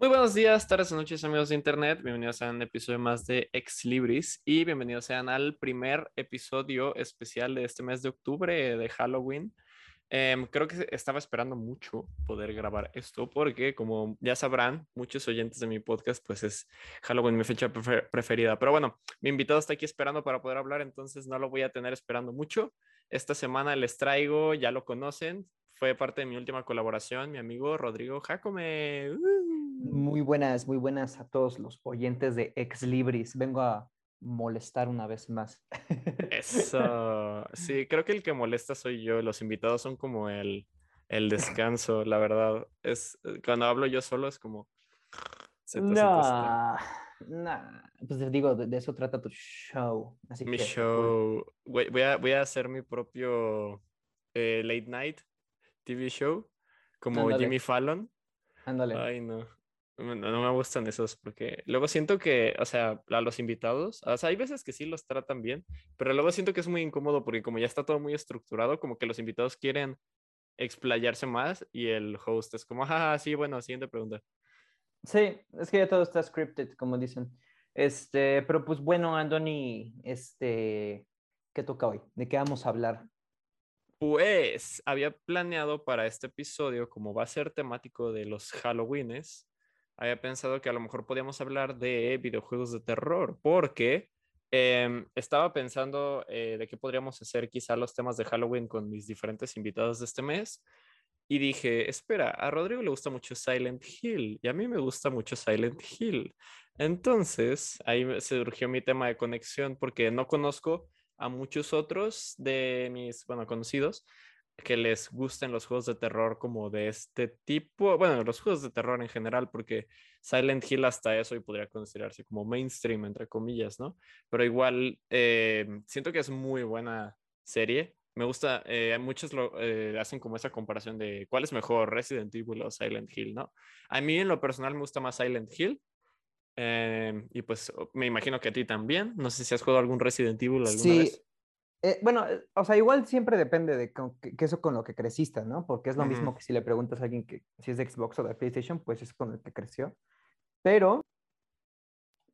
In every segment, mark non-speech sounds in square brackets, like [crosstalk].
Muy buenos días, tardes o noches, amigos de Internet. Bienvenidos a un episodio más de Ex Libris y bienvenidos sean al primer episodio especial de este mes de octubre de Halloween. Em, creo que estaba esperando mucho poder grabar esto porque, como ya sabrán, muchos oyentes de mi podcast, pues es Halloween mi fecha preferida. Pero bueno, mi invitado está aquí esperando para poder hablar, entonces no lo voy a tener esperando mucho. Esta semana les traigo, ya lo conocen, fue parte de mi última colaboración, mi amigo Rodrigo Jacome. Muy buenas, muy buenas a todos los oyentes de Ex Libris. Vengo a molestar una vez más. [laughs] Eso. Sí, creo que el que molesta soy yo. Los invitados son como el, el descanso, la verdad. Es eh, cuando hablo yo solo es como. no, no. Pues digo, de, eso trata tu show. Así mi show. Voy, a, voy a hacer mi propio eh, late night TV show, como Jimmy Fallon. Ándale. Ay, no. No, me gustan esos porque luego siento que, o sea, a los invitados, o sea, hay veces que sí los tratan bien, pero luego siento que es muy incómodo porque como ya está todo muy estructurado, como que los invitados quieren explayarse más y el host es como, ah, sí, bueno, siguiente pregunta. Sí, es que ya todo está scripted, como dicen. Este, pero pues bueno, Andoni, este, ¿qué toca hoy? ¿De qué vamos a hablar? Pues había planeado para este episodio, como va a ser temático de los Halloweenes, había pensado que a lo mejor podíamos hablar de videojuegos de terror, porque em, estaba pensando eh, de qué podríamos hacer quizá los temas de Halloween con mis diferentes invitados de este mes. Y dije, espera, a Rodrigo le gusta mucho Silent Hill y a mí me gusta mucho Silent Hill. Entonces, ahí surgió mi tema de conexión porque no conozco a muchos otros de mis, bueno, conocidos que les gusten los juegos de terror como de este tipo, bueno, los juegos de terror en general, porque Silent Hill hasta eso y podría considerarse como mainstream, entre comillas, ¿no? Pero igual, eh, siento que es muy buena serie. Me gusta, eh, muchos lo, eh, hacen como esa comparación de cuál es mejor, Resident Evil o Silent Hill, ¿no? A mí en lo personal me gusta más Silent Hill. y pues me imagino que a ti también. No sé si has jugado algún Resident Evil alguna sí. vez. Eh, bueno, eh, o sea, igual siempre depende de que, eso con lo que creciste, ¿no? Porque es lo mismo que si le preguntas a alguien que si es de Xbox o de PlayStation, pues es con el que creció. Pero,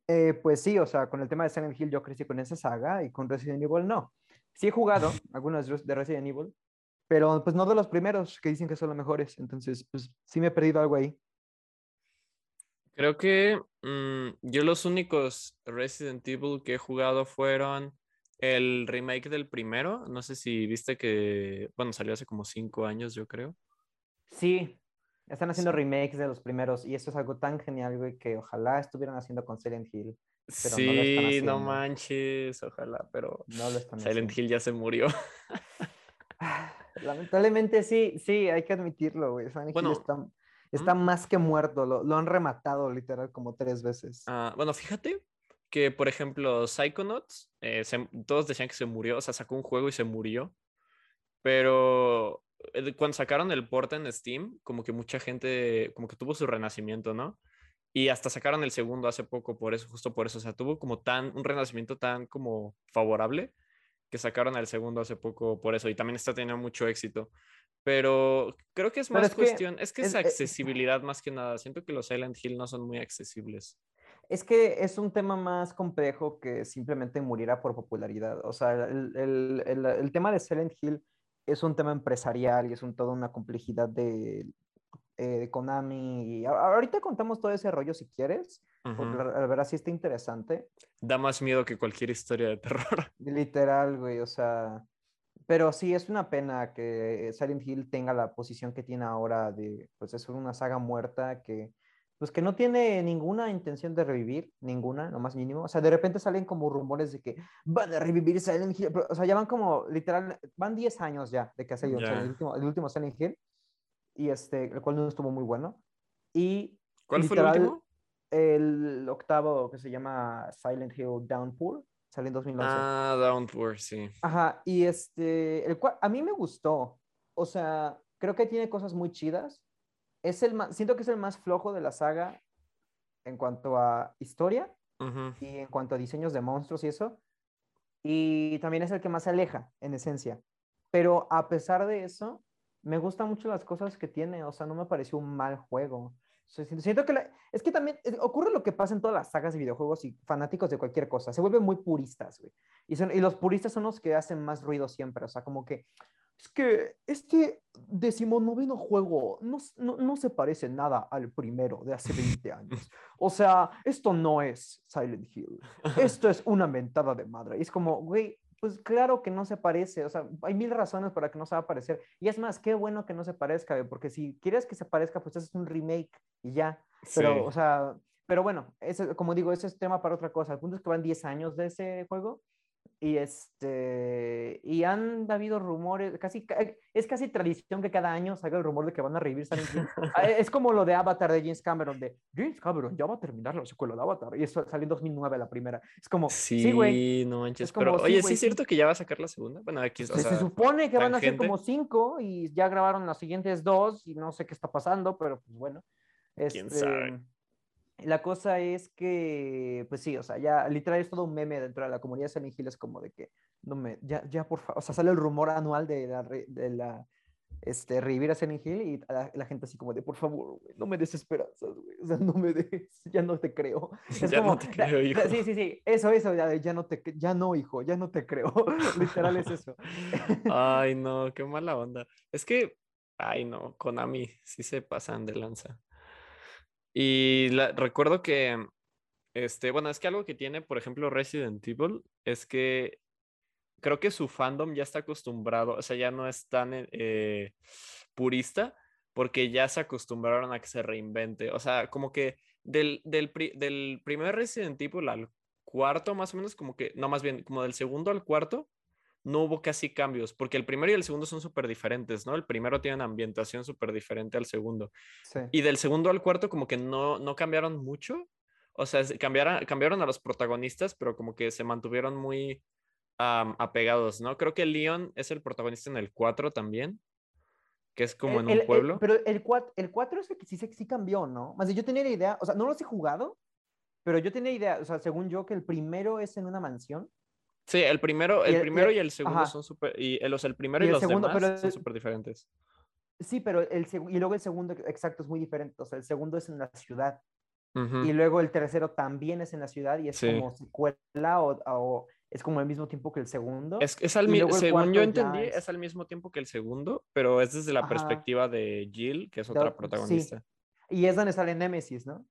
eh, pues sí, o sea, con el tema de Silent Hill yo crecí con esa saga y con Resident Evil no. Sí he jugado [laughs] algunos de Resident Evil, pero pues no de los primeros que dicen que son los mejores. Entonces, pues sí me he perdido algo ahí. Creo que mm, yo los únicos Resident Evil que he jugado fueron el remake del primero, no sé si viste que, bueno, salió hace como cinco años, yo creo. Sí, están haciendo remakes de los primeros y eso es algo tan genial, güey, que ojalá estuvieran haciendo con Silent Hill. sí, no, manches, ojalá, pero Silent Hill ya se murió. [laughs] Lamentablemente sí, sí, hay que admitirlo, güey. Silent Hill está, más que muerto, lo, han rematado literal como tres veces. Ah, bueno, fíjate que, por ejemplo, Psychonauts, eh, todos decían que se murió, o sea, sacó un juego y se murió, pero eh, cuando sacaron el port en Steam, como que mucha gente, como que tuvo su renacimiento, ¿no? Y hasta sacaron el segundo hace poco por eso, justo por eso, o sea, tuvo como tan, un renacimiento tan como favorable que sacaron el segundo hace poco por eso y también está teniendo mucho éxito. Pero creo que es más cuestión, es que es, eh, accesibilidad más que nada. Siento que los Silent Hill no son muy accesibles. Es que es un tema más complejo que simplemente muriera por popularidad. O sea, el, tema de Silent Hill es un tema empresarial y es un, toda una complejidad de, eh, Konami. Y ahorita contamos todo ese rollo si quieres, porque la, verdad sí está interesante. Da más miedo que cualquier historia de terror. [laughs] Literal, güey, o sea... Pero sí, es una pena que Silent Hill tenga la posición que tiene ahora de, pues es una saga muerta que pues que no tiene ninguna intención de revivir, ninguna, lo más mínimo. O sea, de repente salen como rumores de que van a revivir Silent Hill. o sea, ya van como, literal, van 10 años ya de que ha salido el, último, el último Silent Hill. Y este, el cual no estuvo muy bueno. Y ¿Cuál fue el último? El octavo que se llama Silent Hill Downpour. Salió en 2011. Ah, Downpour, sí. Ajá, y este, el cual a mí me gustó. O sea, creo que tiene cosas muy chidas es el más, siento que es el más flojo de la saga en cuanto a historia y en cuanto a diseños de monstruos y eso. Y también es el que más se aleja, en esencia. Pero a pesar de eso, me gustan mucho las cosas que tiene. O sea, no me pareció un mal juego. Siento que es que también ocurre lo que pasa en todas las sagas de videojuegos y fanáticos de cualquier cosa. Se vuelven muy puristas, güey. Y, son, y los puristas son los que hacen más ruido siempre. O sea, como que es que este decimonoveno juego no, no, no, se parece nada al primero de hace 20 años. [laughs] O sea, esto no es Silent Hill. Esto es una mentada de madre. Y es como, güey, pues claro que no se parece, o sea, hay mil razones para que no se va a parecer. Y es más, qué bueno que no se parezca, porque si quieres que se parezca, pues es un remake y ya. Pero, o sea, pero bueno, ese, como digo, ese es tema para otra cosa. El punto es que van 10 años de ese juego y este y han habido rumores, casi es casi tradición que cada año salga el rumor de que van a revivir Silent Hill. [laughs] Ah, es como lo de Avatar de James Cameron de James Cameron ya va a terminar la secuela de Avatar y eso salió en 2009 la primera. Es como sí, güey. no manches, pero oye, sí es cierto que ya va a sacar la segunda. Bueno, aquí o se, supone que van a ser como cinco y ya grabaron las siguientes dos y no sé qué está pasando, pero pues bueno. ¿Quién sabe? La cosa es que, pues sí, o sea, ya literal es todo un meme dentro de la comunidad de Hill, es como de que, no me, ya, ya por favor, o sea, sale el rumor anual de la, de la este, revivir a Silent Hill y la, gente así como de, por favor, no me des esperanzas, güey, o sea, no me des, ya no te creo. [laughs] Es ya no te creo, hijo. Sí, sí, sí, eso, eso, ya, ya no te, ya no, hijo, ya no te creo, [laughs] literal es eso. Ay, [laughs] no, qué mala onda. Es que, ay, no, Konami sí se pasan de lanza. Y recuerdo que, este, bueno, es que algo que tiene, por ejemplo, Resident Evil es que creo que su fandom ya está acostumbrado, o sea, ya no es tan eh, purista porque ya se acostumbraron a que se reinvente. O sea, como que del, del, del primer Resident Evil al cuarto, más o menos, como que, no, más bien, como del segundo al cuarto, no hubo casi cambios, porque el primero y el segundo son súper diferentes, ¿no? El primero tiene una ambientación súper diferente al segundo. Y del segundo al cuarto como que no, no cambiaron mucho. O sea, cambiaron, cambiaron a los protagonistas, pero como que se mantuvieron muy apegados, ¿no? Creo que Leon es el protagonista en el 4 también, que es como en un pueblo. pero el 4, el 4 es el que sí, sí cambió, ¿no? Más yo tenía la idea, o sea, no los he jugado, pero yo tenía idea, o sea, según yo, que el primero es en una mansión Sí, el primero, el, primero y el, segundo son súper. Y el, el primero y, los segundo, demás son súper diferentes. Sí, pero el y luego el segundo, exacto, es muy diferente. O sea, el segundo es en la ciudad. Y luego el tercero también es en la ciudad y es como secuela o, o, es como al mismo tiempo que el segundo. Es, es al según yo entendí, es... al mismo tiempo que el segundo, pero es desde la perspectiva de Jill, que es otra protagonista. Y es donde sale Nemesis, ¿no?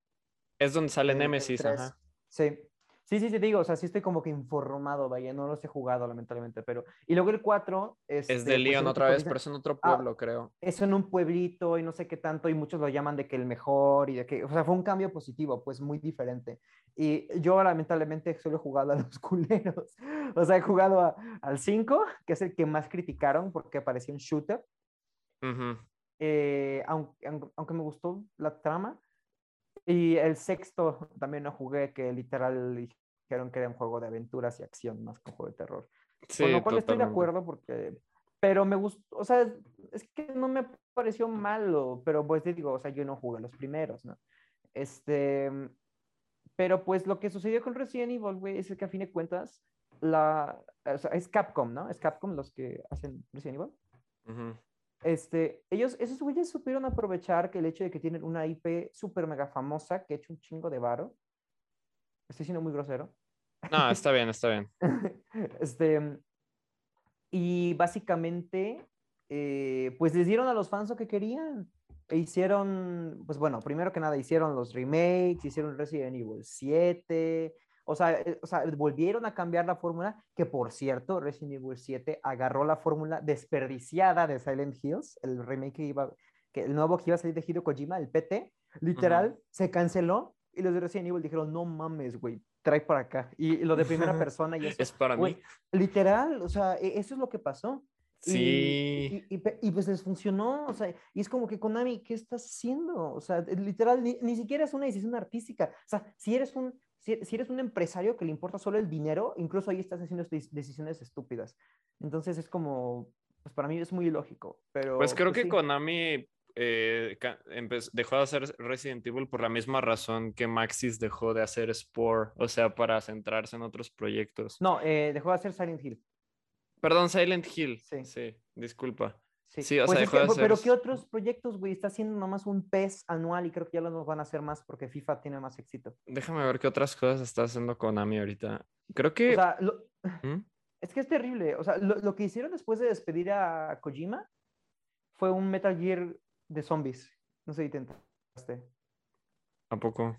Es donde sale Nemesis, ajá. Sí. Sí, sí, sí, digo, o sea, sí estoy como que informado, vaya, no los he jugado lamentablemente, pero... Y luego el 4... es de este, León pues, otra vez, pero es en otro ah, pueblo, creo. Es en un pueblito y no sé qué tanto, y muchos lo llaman de que el mejor y de que... O sea, fue un cambio positivo, pues muy diferente. Y yo lamentablemente solo he jugado a los [laughs] culeros. O sea, he jugado al 5, que es el que más criticaron porque parecía un shooter. Eh, aunque, aunque me gustó la trama, y el sexto también no jugué, que literal dijeron que era un juego de aventuras y acción más que un juego de terror. Sí, Con lo cual estoy de acuerdo porque, pero me gustó, o sea, es que no me pareció malo, pero pues te digo, o sea, yo no jugué los primeros, ¿no? Este, pero pues lo que sucedió con Resident Evil, güey, es que a fin de cuentas, la, o sea, es Capcom, ¿no? Es Capcom los que hacen Resident Evil. Uh este, ellos, esos güeyes supieron aprovechar que el hecho de que tienen una IP súper mega famosa que ha hecho un chingo de varo. Estoy siendo muy grosero. No, [laughs] está bien, está bien. este, y básicamente, eh, pues les dieron a los fans lo que querían. E hicieron, pues bueno, primero que nada, hicieron los remakes, hicieron Resident Evil 7, o sea, eh, o sea, volvieron a cambiar la fórmula, que por cierto, Resident Evil 7 agarró la fórmula desperdiciada de Silent Hills, el remake que iba, que el nuevo que iba a salir de Hideo Kojima, el PT, literal, se canceló y los de Resident Evil dijeron, no mames, güey, trae para acá. Y, lo de primera [laughs] persona y eso. Es para mí. Literal, o sea, e, eso es lo que pasó. Sí. Y, y, pues les funcionó, o sea, y es como que Konami, ¿qué estás haciendo? O sea, literal, ni, ni, siquiera es una decisión artística. O sea, si eres un, si, eres un empresario que le importa solo el dinero, incluso ahí estás haciendo decisiones estúpidas. Entonces es como, pues para mí es muy ilógico. Pero, pues creo pues que Konami eh, dejó de hacer Resident Evil por la misma razón que Maxis dejó de hacer Spore, o sea, para centrarse en otros proyectos. No, eh, dejó de hacer Silent Hill. Perdón, Silent Hill. Sí. Sí, disculpa. Sí, Sí, o Pues sea, es que- de pero ¿qué otros proyectos, güey? Está haciendo nomás un PES anual y creo que ya lo van a hacer más porque FIFA tiene más éxito. Déjame ver qué otras cosas está haciendo Konami ahorita. Creo O que... sea, lo- ¿Mm? [laughs] es que es terrible. O sea, lo, lo que hicieron después de despedir a Kojima fue un Metal Gear de zombies. No sé si te enteraste. ¿A poco?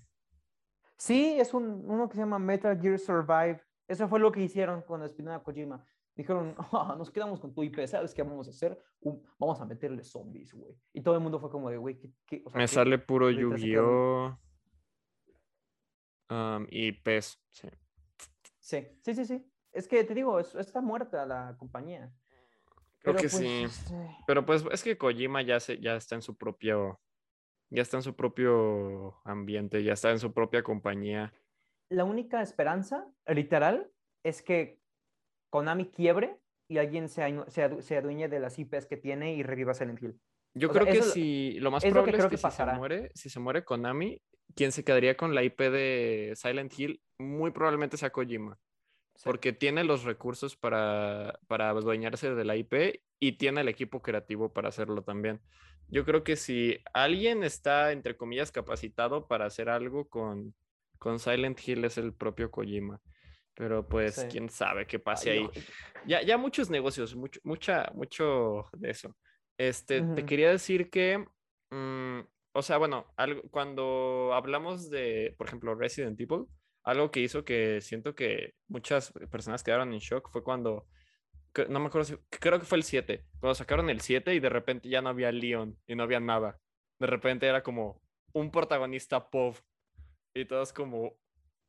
Sí, es un, uno que se llama Metal Gear Survive. Eso fue lo que hicieron cuando despidieron a Kojima. Dijeron, [laughs] "Ah, nos quedamos con tu IP, ¿sabes qué vamos a hacer? Vamos a meterle zombies, güey. Y todo el mundo fue como de, güey, ¿qué, qué- o sea, Me qué- sale puro Yu-Gi-Oh! um, y PES, sí. Sí, sí, sí, sí. Es que te digo, es- está muerta la compañía. Creo Pero que pues, sí. este, Pero pues es que Kojima ya, se, ya está en su propio... Ya está en su propio ambiente, ya está en su propia compañía. la única esperanza, literal, es que Konami quiebre y alguien se, se, adu- se adueñe de las IPs que tiene y reviva Silent Hill. Yo O sea, creo que si lo más es lo que probable es que, si se muere, si se muere Konami, quien se quedaría con la IP de Silent Hill muy probablemente sea Kojima, Sí. porque tiene los recursos para, para adueñarse de la IP y tiene el equipo creativo para hacerlo también. Yo creo que si alguien está, entre comillas, capacitado para hacer algo con, con Silent Hill es el propio Kojima. Pero pues, Sí. quién sabe qué pase Ay, ahí. Ya, ya muchos negocios, mucho, mucha, mucho de eso. Este, te quería decir que, mm, o sea, bueno, algo, cuando hablamos de, por ejemplo, Resident Evil, algo que hizo que siento que muchas personas quedaron en shock fue cuando, que- no me acuerdo si, creo que fue el 7, cuando sacaron el 7 y de repente ya no había Leon y no había nada. De repente era como un protagonista pop y todos como,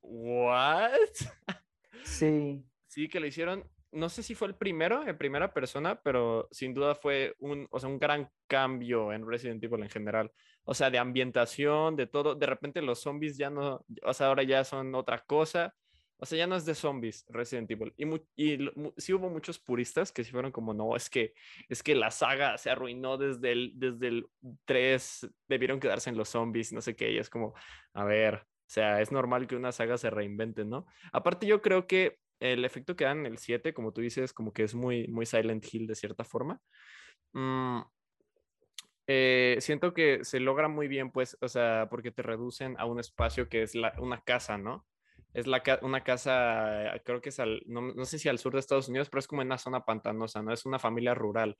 ¿what? [laughs] Sí, Sí, que lo hicieron. No sé si fue el primero en primera persona, pero sin duda fue un, o sea, un gran cambio en Resident Evil en general. O sea, de ambientación, de todo. De repente los zombies ya no, o sea, ahora ya son otra cosa. O sea, ya no es de zombies Resident Evil. Y, y sí hubo muchos puristas que sí fueron como, no, es que, es que la saga se arruinó desde el, desde el 3, debieron quedarse en los zombies, no sé qué. Y es como, a ver, o sea, es normal que una saga se reinvente, ¿no? Aparte, yo creo que el efecto que dan en el 7, como tú dices, como que es muy, muy Silent Hill de cierta forma. Mm, eh, siento que se logra muy bien, pues, o sea, porque te reducen a un espacio que es una casa, ¿no? Es la una casa, creo que es al, no sé si al sur de Estados Unidos, pero es como en una zona pantanosa, ¿no? Es una familia rural.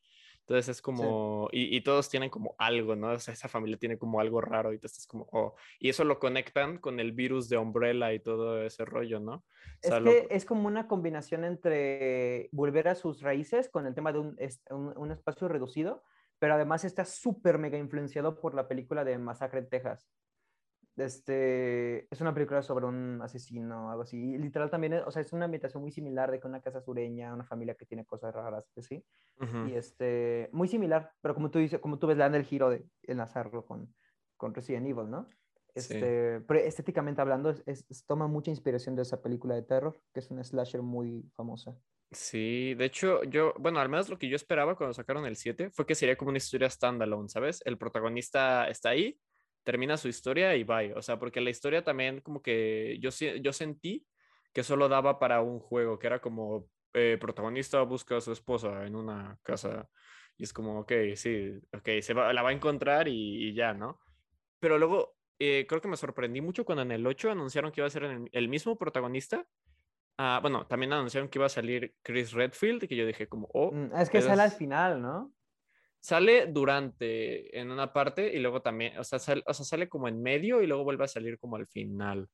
Entonces es como, y, y todos tienen como algo, ¿no? O sea, esa familia tiene como algo raro y tú estás como, oh, y eso lo conectan con el virus de Umbrella y todo ese rollo, ¿no? O es lo- que es como una combinación entre volver a sus raíces con el tema de un, un- un espacio reducido, pero además está súper mega influenciado por la película de Masacre en Texas. Este, es una película sobre un asesino, algo así. Y literal también, es- o sea, es una ambientación muy similar de que una casa sureña, una familia que tiene cosas raras, sí. Ujú. Y este, muy similar, pero como tú dices, como tú ves, le dan el giro de enlazarlo con, con Resident Evil, ¿no? Sí. Este, pero estéticamente hablando, es, es- es- toma mucha inspiración de esa película de terror, que es una slasher muy famosa. Sí, de hecho, yo, bueno, al menos lo que yo esperaba cuando sacaron el 7 fue que sería como una historia standalone, ¿sabes? El protagonista está ahí, termina su historia y bye. O sea, porque la historia también como que yo, yo sentí que solo daba para un juego, que era como eh, protagonista busca a su esposa en una casa y es como, ok, sí, ok, se va, la va a encontrar y, y ya, ¿no? Pero luego eh, creo que me sorprendí mucho cuando en el 8 anunciaron que iba a ser el, el mismo protagonista. Ah, bueno, también anunciaron que iba a salir Chris Redfield y que yo dije como, oh, Mm, es que sale al final, ¿no? Sale durante en una parte y luego también, o sea, sal- o sea, sale como en medio y luego vuelve a salir como al final.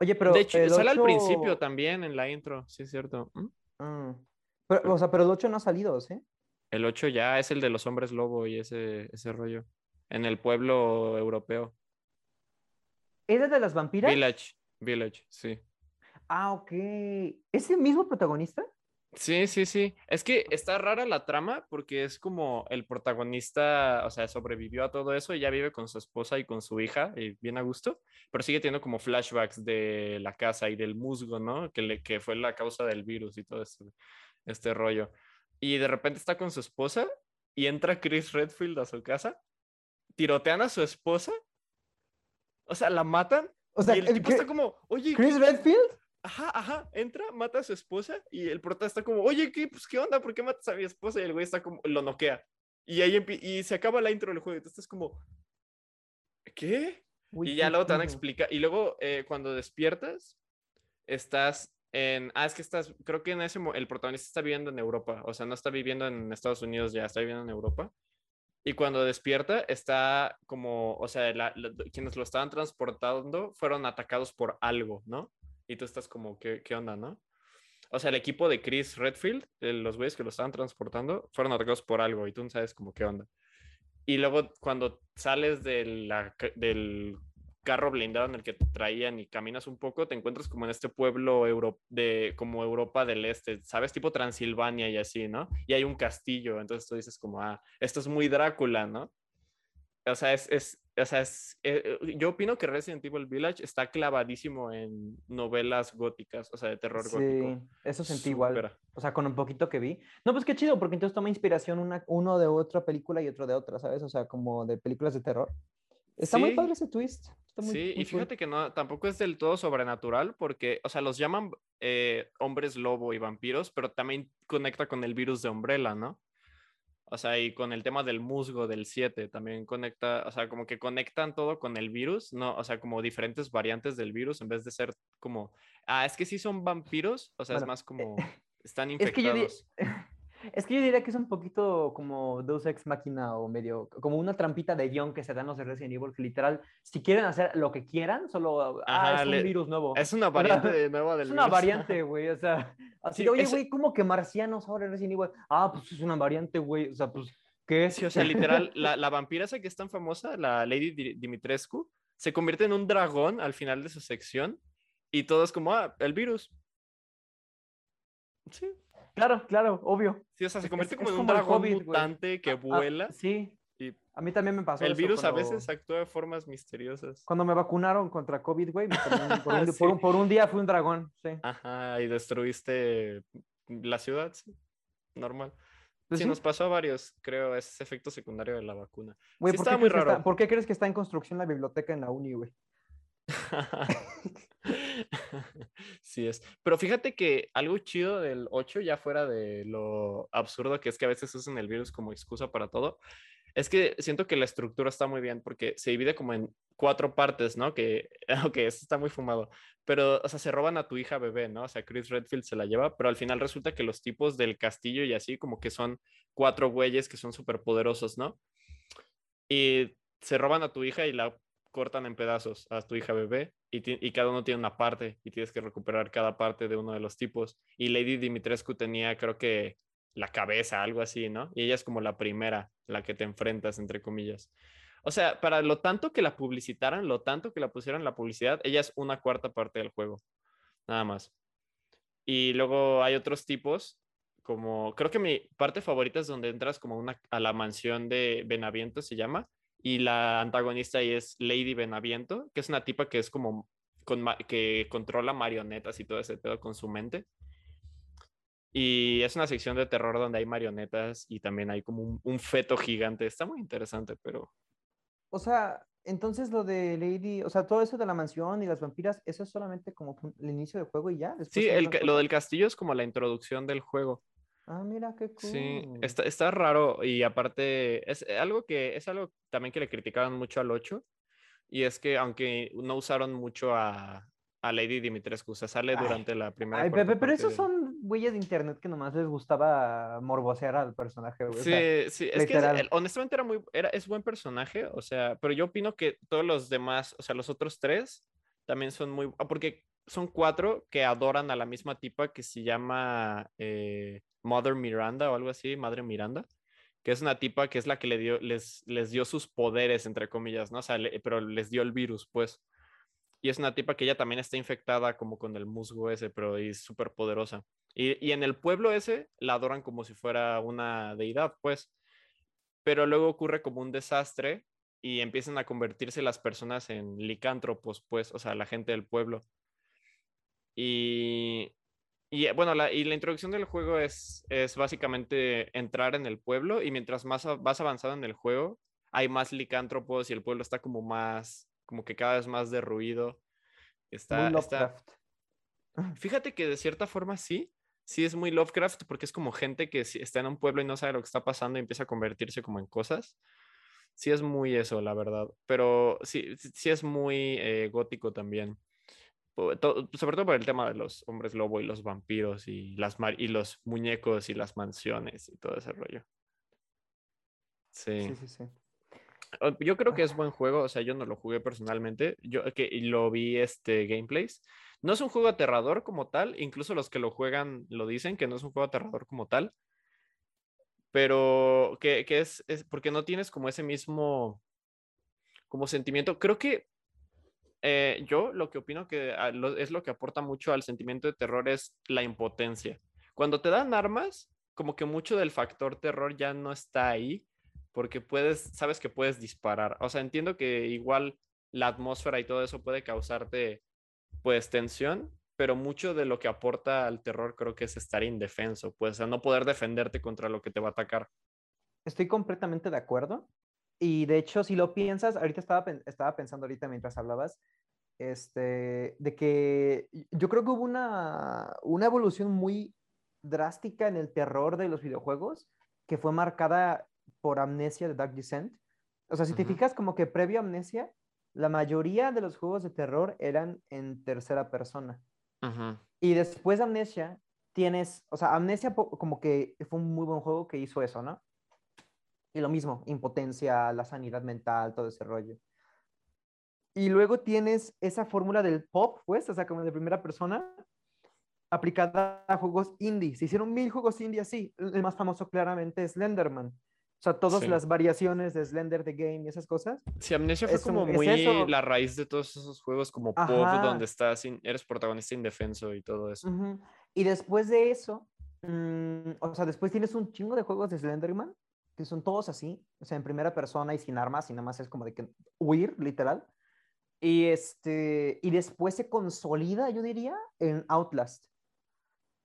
Oye, pero de hecho, sale al principio también en la intro, sí es cierto. ¿Mm? Mm. Pero, o sea, pero el 8 no ha salido, ¿sí? El 8 ya es el de los hombres lobo y ese, ese rollo. En el pueblo europeo. ¿Es el de las vampiras? Village, Village, sí. Ah, ok. ¿Es el mismo protagonista? Sí, sí, sí. Es que está rara la trama porque es como el protagonista, o sea, sobrevivió a todo eso y ya vive con su esposa y con su hija, y bien a gusto, pero sigue teniendo como flashbacks de la casa y del musgo, ¿no? Que, le, que fue la causa del virus y todo este, este rollo. Y de repente está con su esposa y entra Chris Redfield a su casa, tirotean a su esposa, o sea, la matan O sea, y el el tipo que- está como, oye, Chris ¿qué- Redfield. Ajá, ajá, entra, mata a su esposa y el prota está como, oye, ¿qué, pues, ¿qué onda? ¿Por qué matas a mi esposa? Y el güey está como, lo noquea. Y ahí y se acaba la intro del juego y tú estás como, ¿qué? Uy, y ya luego te van a explicar. Y luego eh, cuando despiertas, estás en. Ah, es que estás. Creo que en ese. El protagonista está viviendo en Europa. O sea, no está viviendo en Estados Unidos ya, está viviendo en Europa. Y cuando despierta, está como. O sea, la- la- quienes lo estaban transportando fueron atacados por algo, ¿no? Y tú estás como, ¿qué, qué onda, no? O sea, el equipo de Chris Redfield, los güeyes que lo estaban transportando, fueron atacados por algo y tú no sabes como qué onda. Y luego cuando sales de del carro blindado en el que traían y caminas un poco, te encuentras como en este pueblo euro de como Europa del Este, ¿sabes? Tipo Transilvania y así, ¿no? Y hay un castillo, entonces tú dices como, ah, esto es muy Drácula, ¿no? O sea, es, es, o sea, es, eh, eh, yo opino que Resident Evil Village está clavadísimo en novelas góticas, o sea, de terror Sí, gótico. eso sentí igual. Súper. O sea, con un poquito que vi. No, pues qué chido, porque entonces toma inspiración una, uno de otra película y otro de otra, ¿sabes? O sea, como de películas de terror. Está muy Sí. padre ese twist. Está muy, Sí, muy y cool. fíjate que no, tampoco es del todo sobrenatural porque, o sea, los llaman eh, hombres lobo y vampiros, pero también conecta con el virus de Umbrella, ¿no? O sea, y con el tema del musgo del 7 también conecta, o sea, como que conectan todo con el virus, ¿no? O sea, como diferentes variantes del virus en vez de ser como, ah, es que sí son vampiros, o sea, es más como, [laughs] están Es que, yo infectados. Es que yo diría que es un poquito como Deus Ex Machina o medio como una trampita de guion que se dan los de Resident Evil, que literal, si quieren hacer lo que quieran, solo, ah, Ajá, es un le- virus nuevo. Es una variante de nueva del Es una virus. variante, [laughs] güey, o sea, así Sí, de, oye, es- güey, ¿cómo que marcianos ahora en Resident Evil? Ah, pues es una variante, güey, o sea, pues, ¿qué es? Sí, o sea, literal, [laughs] la, la vampira esa que es tan famosa, la Lady Di- Dimitrescu, se convierte en un dragón al final de su sección y todo es como, ah, el virus. Sí, Claro, claro, obvio. sí, o sea, se convierte es como en un dragón güey. mutante que Ah, vuela sí, y a mí también me pasó el eso virus a veces actúa de formas misteriosas. Cuando me vacunaron contra COVID, güey, [laughs] por, un, Sí. por un- por un día fui un dragón, sí. Ajá, y destruiste la ciudad, sí, normal. Pues sí, sí. nos pasó a varios, creo, es efecto secundario de la vacuna. Güey, sí ¿por, muy crees que está- raro. ¿por qué crees que está en construcción la biblioteca en la uni, güey? [laughs] [laughs] [laughs] Sí es. Pero fíjate que algo chido del 8, ya fuera de lo absurdo que es que a veces usan el virus como excusa para todo, es que siento que la estructura está muy bien porque se divide como en cuatro partes, ¿no? Que, [laughs] ok, eso está muy fumado, pero, o sea, se roban a tu hija bebé, ¿no? O sea, Chris Redfield se la lleva, pero al final resulta que los tipos del castillo y así como que son cuatro güeyes que son súper poderosos, ¿no? Y se roban a tu hija y la cortan en pedazos a tu hija bebé y, cada uno tiene una parte y tienes que recuperar cada parte de uno de los tipos. Y Lady Dimitrescu tenía, creo que, la cabeza, algo así, ¿no? Y ella es como la primera, la que te enfrentas, entre comillas. O sea, para lo tanto que la publicitaran, lo tanto que la pusieran en la publicidad, ella es una cuarta parte del juego, nada más. Y luego hay otros tipos, como creo que mi parte favorita es donde entras como una, a la mansión de Benaviento, se llama, y la antagonista ahí es Lady Benaviento, que es una tipa que es como con que controla marionetas y todo ese pedo con su mente. Y es una sección de terror donde hay marionetas y también hay como un, un feto gigante. Está muy interesante, pero O sea, entonces lo de Lady, o sea, todo eso de la mansión y las vampiras, ¿eso es solamente como el inicio del juego y ya? Después sí, el, lo del castillo es como la introducción del juego. Ah, mira, qué cool. Sí, está, está raro y aparte es algo que es algo también que le criticaban mucho al 8 y es que aunque no usaron mucho a, a Lady Dimitrescu, o sea, sale Ay, durante la primera Ay, Pepe, pero esos de- son güeyes de internet que nomás les gustaba morbosear al personaje, güey. o Sí, sea, sí, es que es- honestamente era muy, era, es buen personaje, o sea, pero yo opino que todos los demás, o sea, los otros tres también son muy, ah, porque son cuatro que adoran a la misma tipa que se llama eh, Mother Miranda o algo así, Madre Miranda, que es una tipa que es la que le dio, les, les dio sus poderes, entre comillas, ¿no? O sea, pero les dio el virus, pues. Y es una tipa que ella también está infectada como con el musgo ese, pero es súper poderosa. Y, y en el pueblo ese la adoran como si fuera una deidad, pues. Pero luego ocurre como un desastre y empiezan a convertirse las personas en licántropos, pues, o sea, la gente del pueblo. Y, y eh, bueno, la, y la introducción del juego es, es básicamente entrar en el pueblo y mientras más a- vas avanzado en el juego, hay más licántropos y el pueblo está como más, como que cada vez más derruido. Está, muy está, Lovecraft. [clears throat] Fíjate que de cierta forma sí, sí es muy Lovecraft porque es como gente que está en un pueblo y no sabe lo que está pasando y empieza a convertirse como en cosas. Sí es muy eso, la verdad. Pero sí, sí es muy eh, gótico también. Sobre todo por el tema de los hombres lobo y los vampiros y, las y los muñecos y las mansiones y todo ese rollo. Sí. Sí, sí, sí. Yo creo que es buen juego, o sea, yo no lo jugué personalmente, yo que lo vi este gameplays. No es un juego aterrador como tal, incluso los que lo juegan lo dicen que no es un juego aterrador como tal, pero que, es, es, porque no tienes como ese mismo como sentimiento. Creo que eh, yo lo que opino que ah, es lo que aporta mucho al sentimiento de terror es la impotencia. Cuando te dan armas, como que mucho del factor terror ya no está ahí porque puedes, sabes que puedes disparar. O sea, entiendo que igual la atmósfera y todo eso puede causarte, pues, tensión, pero mucho de lo que aporta al terror creo que es estar indefenso, pues, no poder defenderte contra lo que te va a atacar. Estoy completamente de acuerdo. Y de hecho, si lo piensas, ahorita estaba, estaba pensando ahorita mientras hablabas, este, de que yo creo que hubo una, una evolución muy drástica en el terror de los videojuegos que fue marcada por Amnesia de Dark Descent. O sea, si te fijas como que previo a Amnesia, la mayoría de los juegos de terror eran en tercera persona. Y después de Amnesia, tienes, o sea, Amnesia como que fue un muy buen juego que hizo eso, ¿no? Y lo mismo, impotencia, la sanidad mental, todo ese rollo. Y luego tienes esa fórmula del pop, pues, o sea, como de primera persona, aplicada a juegos indie. Se hicieron mil juegos indie así. El más famoso claramente es Slenderman. O sea, todas las variaciones de Slender the Game y esas cosas. Sí, Amnesia fue como muy la raíz de todos esos juegos como pop, donde estás, eres protagonista indefenso y todo eso. Y después de eso, mm, o sea, después tienes un chingo de juegos de Slenderman, que son todos así, o sea, en primera persona y sin armas, y nada más es como de que huir, literal. Y, este, y después se consolida, yo diría, en Outlast.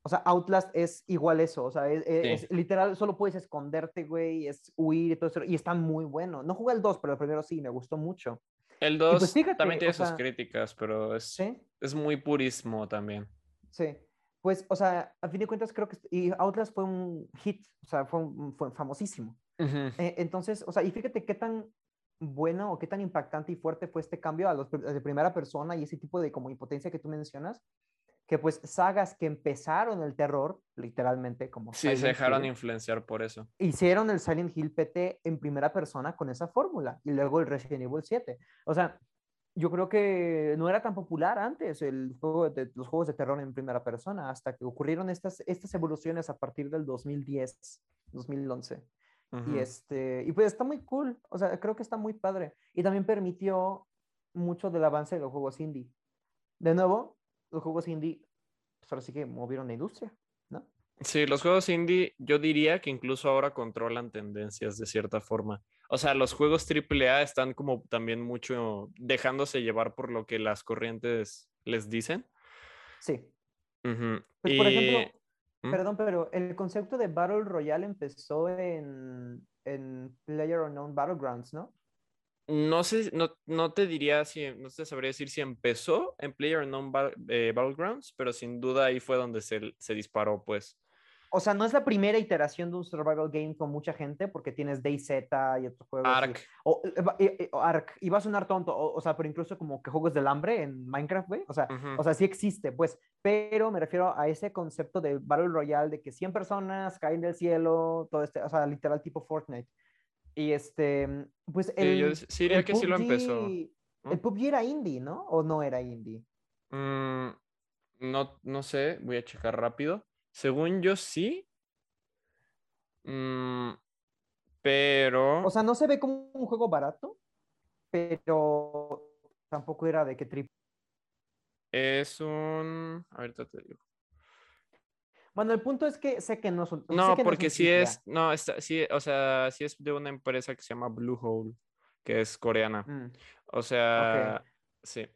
O sea, Outlast es igual eso, o sea, es, literal, solo puedes esconderte, güey, es huir y todo eso, y está muy bueno. No jugué el 2, pero el primero sí, me gustó mucho. El 2 pues también tiene sus críticas, pero es, es muy purismo también. Sí, pues, o sea, a fin de cuentas creo que y Outlast fue un hit, o sea, fue, fue famosísimo. Eh, entonces, o sea, y fíjate qué tan bueno o qué tan impactante y fuerte fue este cambio a los de primera persona y ese tipo de como impotencia que tú mencionas, que pues sagas que empezaron el terror, literalmente, como... Sí, se dejaron influenciar por eso. Hicieron el Silent Hill PT en primera persona con esa fórmula y luego el Resident Evil 7. O sea, yo creo que no era tan popular antes el juego de, los juegos de terror en primera persona hasta que ocurrieron estas, estas evoluciones a partir del 2010, 2011. Y, este, y pues está muy cool, o sea, creo que está muy padre. Y también permitió mucho del avance de los juegos indie. De nuevo, los juegos indie, pues ahora sí que movieron la industria, ¿no? Sí, los juegos indie, yo diría que incluso ahora controlan tendencias de cierta forma. O sea, los juegos AAA están como también mucho dejándose llevar por lo que las corrientes les dicen. Sí. Pues, por ejemplo, ¿Mm? perdón, pero el concepto de Battle Royale empezó en, en Player Unknown Battlegrounds, ¿no? no sé, no, no te diría si, no te sabría decir si empezó en Player Non eh, Battlegrounds, pero sin duda ahí fue donde se, se, disparó, pues. O sea, no es la primera iteración de un survival game con mucha gente, porque tienes DayZ y otros juegos. Ark. O, eh, eh, Ark. Iba a sonar tonto, o, sea, pero incluso como que juegos del hambre en Minecraft, güey. O sea, o sea, sí existe, pues. Pero me refiero a ese concepto de Battle Royale, de que 100 personas caen del cielo, todo este, o sea, literal tipo Fortnite. Y este, pues el. yo diría que sí lo empezó. El PUBG era indie, ¿no? ¿O no era indie? Mm, no, no sé, voy a checar rápido. Según yo sí. Mm, pero. O sea, no se ve como un juego barato, pero tampoco era de que triple. Es un. Ahorita te digo. Bueno, el punto es que sé que no son. No, porque si es. No, está, sí, o sea, si es de una empresa que se llama Bluehole, que es coreana. Mm. O sea, sí.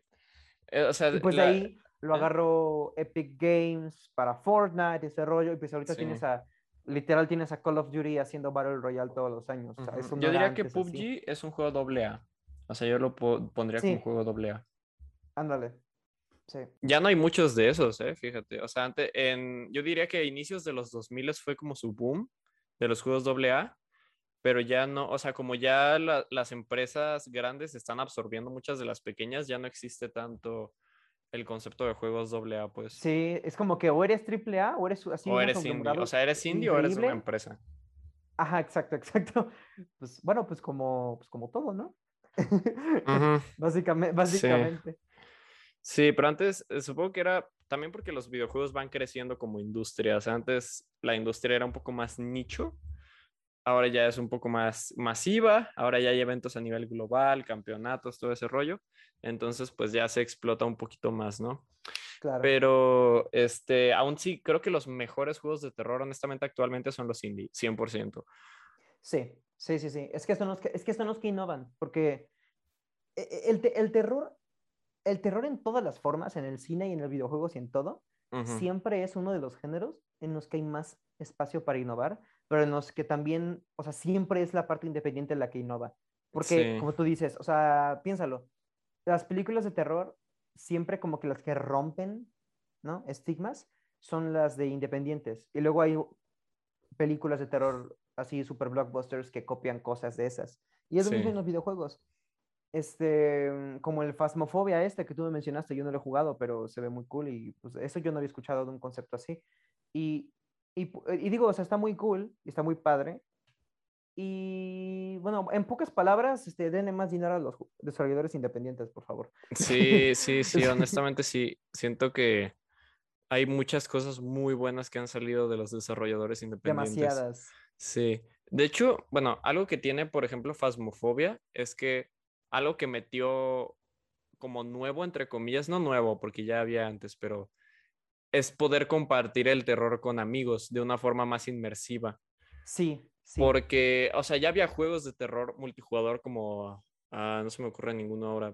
Eh, o sea, pues de ahí lo agarró Epic Games para Fortnite, ese rollo, y pues ahorita tienes a. Literal tienes a Call of Duty haciendo Battle Royale todos los años. yo diría que PUBG es un juego doble A. O sea, yo lo pondría como un juego doble A. Ándale. Sí. Ya no hay muchos de esos, ¿eh? Fíjate. O sea, antes, en, yo diría que a inicios de los 2000 fue como su boom de los juegos AA, pero ya no, o sea, como ya la- las empresas grandes están absorbiendo muchas de las pequeñas, ya no existe tanto el concepto de juegos AA, pues. Sí, es como que o eres triple A o eres así o un eres indie. O sea, eres indie o eres una empresa. Ajá, exacto, [laughs] exacto. Pues bueno, pues como, pues como todo, ¿no? [laughs] Básicamente, básicamente. Sí, pero antes eh, supongo que era también porque los videojuegos van creciendo como industria. O sea, antes la industria era un poco más nicho, ahora ya es un poco más masiva, ahora ya hay eventos a nivel global, campeonatos, todo ese rollo. Entonces, pues ya se explota un poquito más, ¿no? Claro. Pero, este, aún sí, creo que los mejores juegos de terror, honestamente, actualmente son los indie, 100%. Sí, sí, sí, sí. Es que son los que, es que, son los que innovan, porque e- e- el, te- el terror, el terror en todas las formas, en el cine y en el videojuegos y en todo, siempre es uno de los géneros en los que hay más espacio para innovar, pero en los que también, o sea, siempre es la parte independiente la que innova. Porque, Sí. como tú dices, o sea, piénsalo, las películas de terror, siempre como que las que rompen, ¿no? Estigmas, son las de independientes. Y luego hay películas de terror así, super blockbusters, que copian cosas de esas. Y es lo mismo Sí. en los videojuegos. Este, mm, como el Phasmophobia este que tú me mencionaste, yo no lo he jugado, pero se ve muy cool y pues eso yo no había escuchado de un concepto así. Y, y, pu- y digo, o sea, está muy cool y está muy padre. Y bueno, en pocas palabras, este, denle más dinero a los desarrolladores independientes, por favor. Sí, [laughs] sí, sí, honestamente sí. Siento que hay muchas cosas muy buenas que han salido de los desarrolladores independientes. Demasiadas. Sí. De hecho, bueno, algo que tiene, por ejemplo, Phasmophobia es que algo que metió como nuevo, entre comillas, no nuevo, porque ya había antes, pero es poder compartir el terror con amigos de una forma más inmersiva. Sí, sí. Porque, o sea, ya había juegos de terror multijugador como, ah, no se me ocurre ninguno ahora.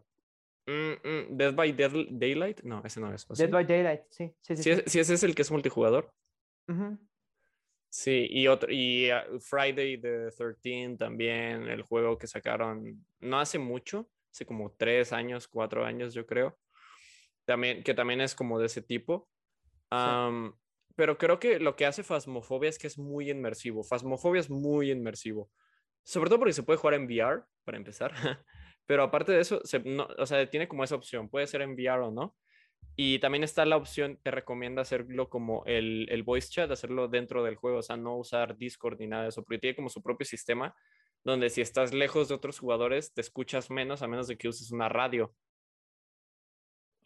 Mm, mm, Dead by Dead- Daylight, no, ese no es. ¿o Dead sí? by Daylight, sí, sí, sí. Sí, es- sí, ese es el que es multijugador. Sí, y otro, y ah, Friday the 13 también, el juego que sacaron no hace mucho, hace como tres años, cuatro años, yo creo. También, que también es como de ese tipo. Pero creo que lo que hace Phasmophobia es que es muy inmersivo. Phasmophobia es muy inmersivo. Sobre todo porque se puede jugar en VR, para empezar. [laughs] Pero aparte de eso, se- no- o sea, tiene como esa opción. Puede ser en VR o no. Y también está la opción, te recomienda hacerlo como el, el voice chat, hacerlo dentro del juego, o sea, no usar Discord ni nada de eso, porque tiene como su propio sistema donde si estás lejos de otros jugadores, te escuchas menos a menos de que uses una radio.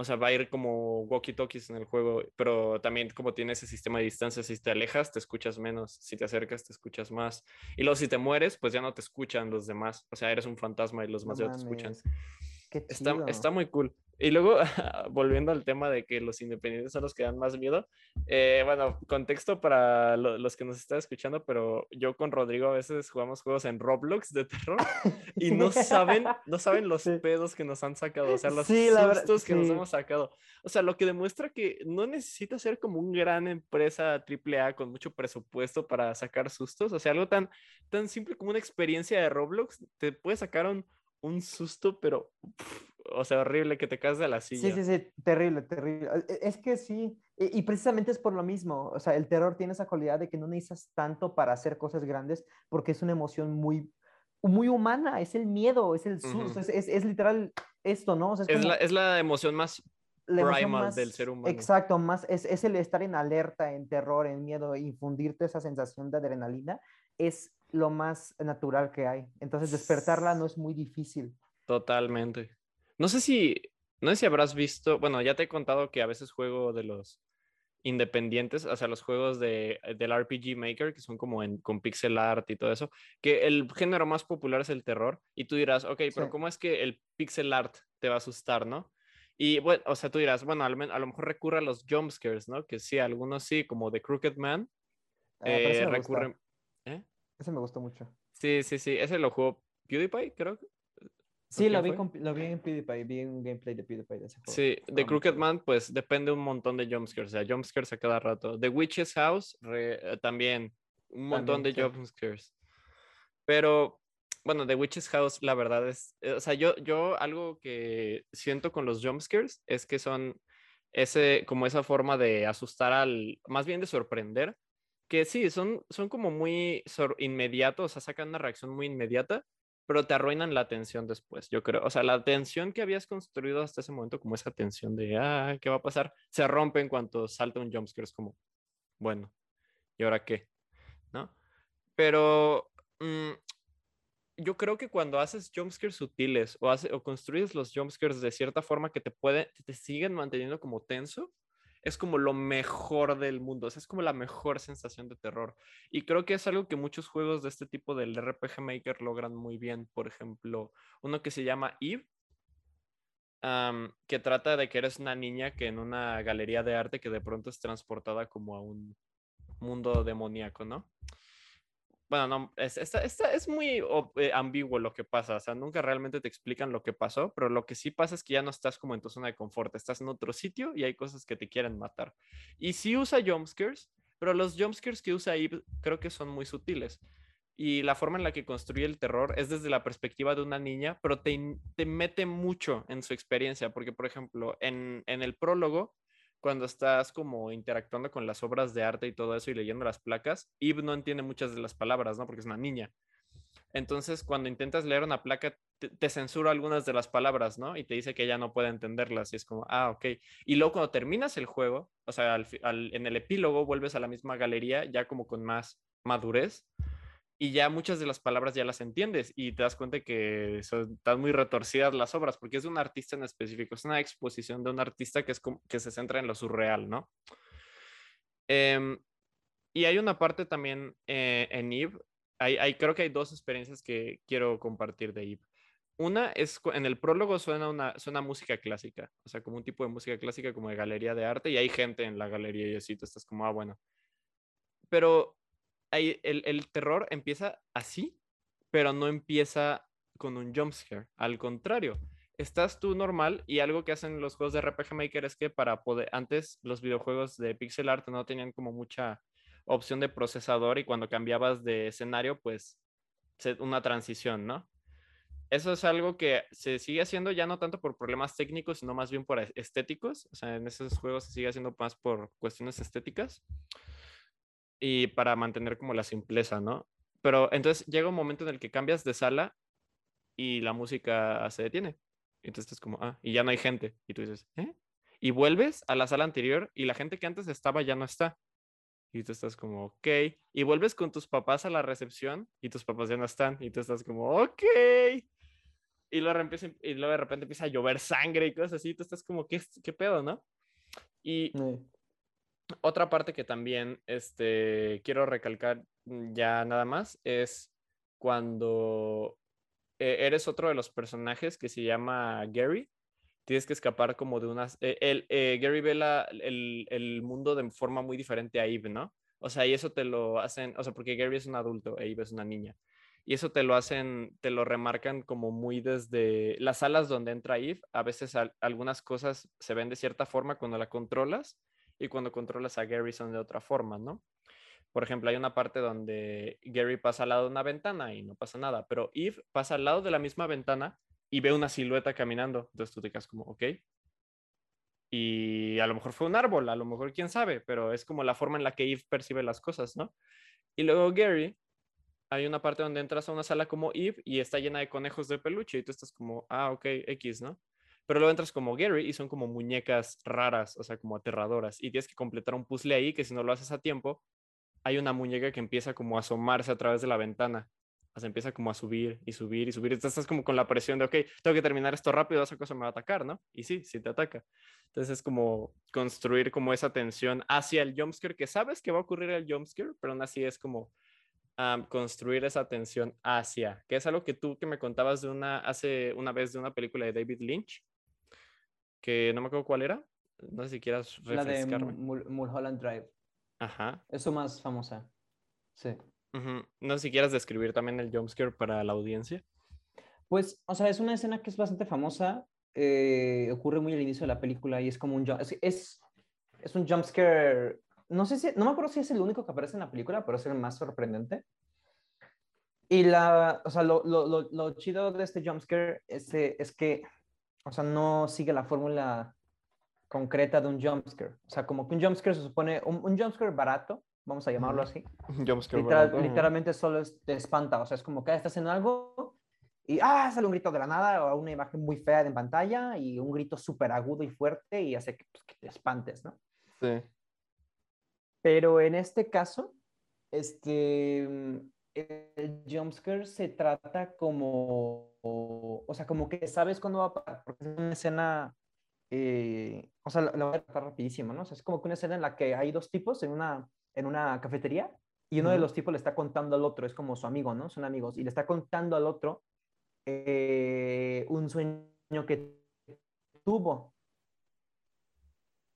O sea, va a ir como walkie-talkies en el juego, pero también como tiene ese sistema de distancia, si te alejas, te escuchas menos, si te acercas, te escuchas más. Y luego si te mueres, pues ya no te escuchan los demás, o sea, eres un fantasma y los No demás ya te escuchan. Está, está muy cool. Y luego, [laughs] volviendo al tema de que los independientes son los que dan más miedo, eh, bueno, contexto para lo- los que nos están escuchando, pero yo con Rodrigo a veces jugamos juegos en Roblox de terror [laughs] y no saben, no saben los pedos que nos han sacado, o sea, los Sí, sustos que nos hemos sacado. O sea, lo que demuestra que no necesita ser como un gran empresa AAA con mucho presupuesto para sacar sustos, o sea, algo tan, tan simple como una experiencia de Roblox, te puede sacar un, un susto, pero, pf, o sea, horrible, que te caes de la Sí, silla. sí, sí, terrible, terrible. E- Es que sí, y, y precisamente es por lo mismo, o sea, el terror tiene esa cualidad de que no necesitas tanto para hacer cosas grandes porque es una emoción muy, muy humana, es el miedo, es el susto, Ujú. es, es- es literal esto, ¿no? O sea, es Es como la, es la emoción más la primal del ser humano. Exacto, más es, es el estar en alerta, en terror, en miedo, e infundirte esa sensación de adrenalina, es lo más natural que hay. Entonces, despertarla no es muy difícil. Totalmente. No sé si, no sé si habrás visto, bueno, ya te he contado que a veces juego de los independientes, o sea, los juegos de, del RPG Maker, que son como en, con pixel art y todo eso, que el género más popular es el terror, y tú dirás, ok, pero Sí. ¿cómo es que el pixel art te va a asustar, no? Y bueno, o sea, tú dirás, bueno, al men- a lo mejor recurre a los jumpscares, ¿no? Que sí, algunos sí, como The Crooked Man, Ah, eh, recurren... Ese me gustó mucho. Sí, sí, sí, ese lo jugó PewDiePie, creo. Sí, lo vi, con- lo vi en PewDiePie, vi un gameplay de PewDiePie de ese juego. Sí, muy Crooked. Man, pues depende un montón de jumpscares, o sea, jumpscares a cada rato. The Witch's House, re- eh, también, un montón También, de sí. jumpscares. Pero, bueno, The Witch's House, la verdad es, eh, o sea, yo, yo algo que siento con los jumpscares es que son ese, como esa forma de asustar al, más bien de sorprender, que sí, son, son como muy inmediatos, o sea, sacan una reacción muy inmediata, pero te arruinan la atención después, yo creo. O sea, la atención que habías construido hasta ese momento, como esa tensión de, ah, ¿qué va a pasar? Se rompe en cuanto salta un jumpscare, es como, bueno, ¿y ahora qué? ¿No? Pero mm, yo creo que cuando haces jumpscares sutiles o, hace, o construyes los jumpscares de cierta forma que te puede, te siguen manteniendo como tenso, es como lo mejor del mundo, o sea, es como la mejor sensación de terror. Y creo que es algo que muchos juegos de este tipo del RPG Maker logran muy bien. Por ejemplo, uno que se llama Eve, que trata de que eres una niña que en una galería de arte que de pronto es transportada como a un mundo demoníaco, ¿no? Bueno, no, es, es muy eh, ambiguo lo que pasa, o sea, nunca realmente te explican lo que pasó, pero lo que sí pasa es que ya no estás como en tu zona de confort, estás en otro sitio y hay cosas que te quieren matar. Y sí usa jumpscares, pero los jumpscares que usa ahí creo que son muy sutiles. Y la forma en la que construye el terror es desde la perspectiva de una niña, pero te, te mete mucho en su experiencia, porque por ejemplo, en, en el prólogo cuando estás como interactuando con las obras de arte y todo eso y leyendo las placas, Eve no entiende muchas de las palabras, ¿no? Porque es una niña. Entonces, cuando intentas leer una placa, te, censura algunas de las palabras, ¿no? Y te dice que ella no puede entenderlas. Y es como, ah, ok. Y luego cuando terminas el juego, o sea, en el epílogo vuelves a la misma galería, ya como con más madurez y ya muchas de las palabras ya las entiendes y te das cuenta que son, están muy retorcidas las obras porque es de un artista en específico, es una exposición de un artista que, es que se centra en lo surreal, ¿no? Em, y hay una parte también eh, en Eve, hay, creo que hay dos experiencias que quiero compartir de Eve. Una es en el prólogo suena una suena música clásica, o sea, como un tipo de música clásica como de galería de arte y hay gente en la galería y así tú estás como, ah, bueno. Pero el, terror empieza así, pero no empieza con un jumpscare. Al contrario, estás tú normal y algo que hacen los juegos de RPG Maker es que para poder, antes los videojuegos de pixel art no tenían como mucha opción de procesador y cuando cambiabas de escenario, pues una transición, ¿no? Eso es algo que se sigue haciendo ya no tanto por problemas técnicos, sino más bien por estéticos. O sea, en esos juegos se sigue haciendo más por cuestiones estéticas y para mantener como la simpleza, ¿no? Pero entonces llega un momento en el que cambias de sala y la música se detiene. Entonces es como, ah, y ya no hay gente. Y tú dices, ¿eh? Y vuelves a la sala anterior y la gente que antes estaba ya no está. Y tú estás como, ok. Y vuelves con tus papás a la recepción y tus papás ya no están. Y tú estás como, ok. Y luego, empieza, y luego de repente empieza a llover sangre y cosas así. Y tú estás como, ¿qué, qué pedo, no? Y otra parte que también este, quiero recalcar mm, ya nada más es cuando eh, eres otro de los personajes que se llama Gary. Tienes que escapar como de unas... Eh, el, eh, Gary ve el, el, mundo de forma muy diferente a Eve, ¿no? O sea, y eso te lo hacen, o sea, porque Gary es un adulto, e Eve es una niña. Y eso te lo hacen, te lo remarcan como muy desde las salas donde entra Eve. A veces algunas cosas se ven de cierta forma cuando la controlas y cuando controlas a Gary son de otra forma, ¿no? Por ejemplo, hay una parte donde Gary pasa al lado de una ventana y no pasa nada, pero Eve pasa al lado de la misma ventana y ve una silueta caminando. Entonces tú te quedas como, ok. Y a lo mejor fue un árbol, a lo mejor quién sabe, pero es como la forma en la que Eve percibe las cosas, ¿no? Y luego Gary, hay una parte donde entras a una sala como Eve y está llena de conejos de peluche y tú estás como, ah, ok, X, ¿no? Pero luego entras como Gary y son como muñecas raras, o sea, como aterradoras. Y tienes que completar un puzzle ahí que si no lo haces a tiempo, hay una muñeca que empieza como a asomarse a través de la ventana. O sea, empieza como a subir y subir y subir. Entonces estás como con la presión de, ok, tengo que terminar esto rápido, esa cosa me va a atacar, ¿no? Y sí, sí te ataca. Entonces es como construir como esa tensión hacia el jumpscare, que sabes que va a ocurrir el jumpscare, pero aún así es como construir esa tensión hacia, que es algo que tú que me contabas de una, hace una vez de una película de David Lynch, que no me acuerdo cuál era. No sé si quieras refrescarme. La de Mulholland Drive. Ajá. Eso más famosa. Sí. No sé si quieras describir también el jumpscare para la audiencia. Pues, o sea, es una escena que es bastante famosa. Eh, ocurre muy al inicio de la película y es como un es, es, es un jumpscare. No sé si, no me acuerdo si es el único que aparece en la película, pero es el más sorprendente. Y la, o sea, lo, lo, lo, chido de este jumpscare es, es que o sea, no sigue la fórmula concreta de un jumpscare. O sea, como que un jumpscare se supone, un, un jumpscare barato, vamos a llamarlo así. [laughs] Jumpscare Literal- barato, literalmente solo es- te espanta, o sea, es como que estás en algo y ah, sale un grito de la nada o una imagen muy fea en pantalla y un grito súper agudo y fuerte y hace que, pues, que te espantes, ¿no? Sí. Pero en este caso, este, mm, el jumpscare se trata como, o sea, como que sabes cuándo va a pasar, porque es una escena, eh, o sea, la, la voy a tratar rapidísimo, ¿no? O sea, es como que una escena en la que hay dos tipos en una, en una cafetería y uno de los tipos le está contando al otro, es como su amigo, ¿no? Son amigos, y le está contando al otro eh, un sueño que tuvo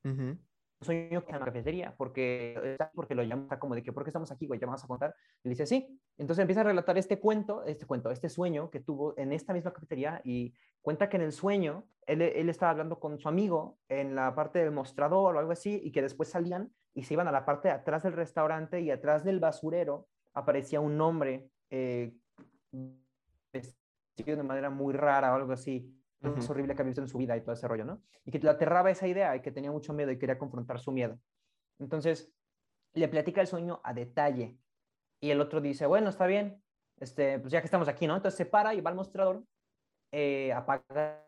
un sueño que en la cafetería, porque, porque lo llama como de que, ¿por qué estamos aquí, güey? ¿Ya me vas a contar? Le dice, sí. Entonces empieza a relatar este cuento, este cuento, este sueño que tuvo en esta misma cafetería y cuenta que en el sueño él, él estaba hablando con su amigo en la parte del mostrador o algo así y que después salían y se iban a la parte atrás del restaurante y atrás del basurero aparecía un hombre eh, vestido de manera muy rara o algo así, más Ujú. horrible que ha visto en su vida y todo ese rollo, ¿no? Y que le aterraba esa idea y que tenía mucho miedo y quería confrontar su miedo. Entonces, le platica el sueño a detalle y el otro dice, bueno, está bien, este, pues ya que estamos aquí, ¿no? Entonces se para y va al mostrador, eh, apaga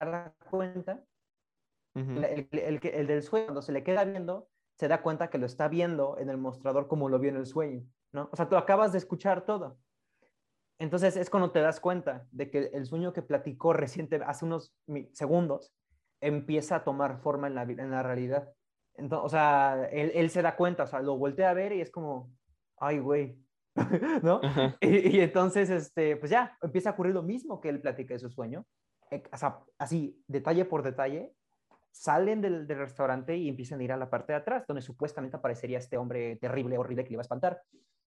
la cuenta Ujú. el, el- el que- el del sueño, cuando se le queda viendo, se da cuenta que lo está viendo en el mostrador como lo vio en el sueño, ¿no? O sea, tú acabas de escuchar todo. Entonces es cuando te das cuenta de que el sueño que platicó reciente, hace unos segundos, empieza a tomar forma en la, vi- en la realidad. Entonces, o sea, él, él se da cuenta, o sea, lo voltea a ver y es como, ay, güey, [laughs] ¿no? Y, y entonces, este, pues ya, empieza a ocurrir lo mismo que él platica de su sueño. O sea, así, detalle por detalle, salen del, del restaurante y empiezan a ir a la parte de atrás, donde supuestamente aparecería este hombre terrible, horrible que le iba a espantar.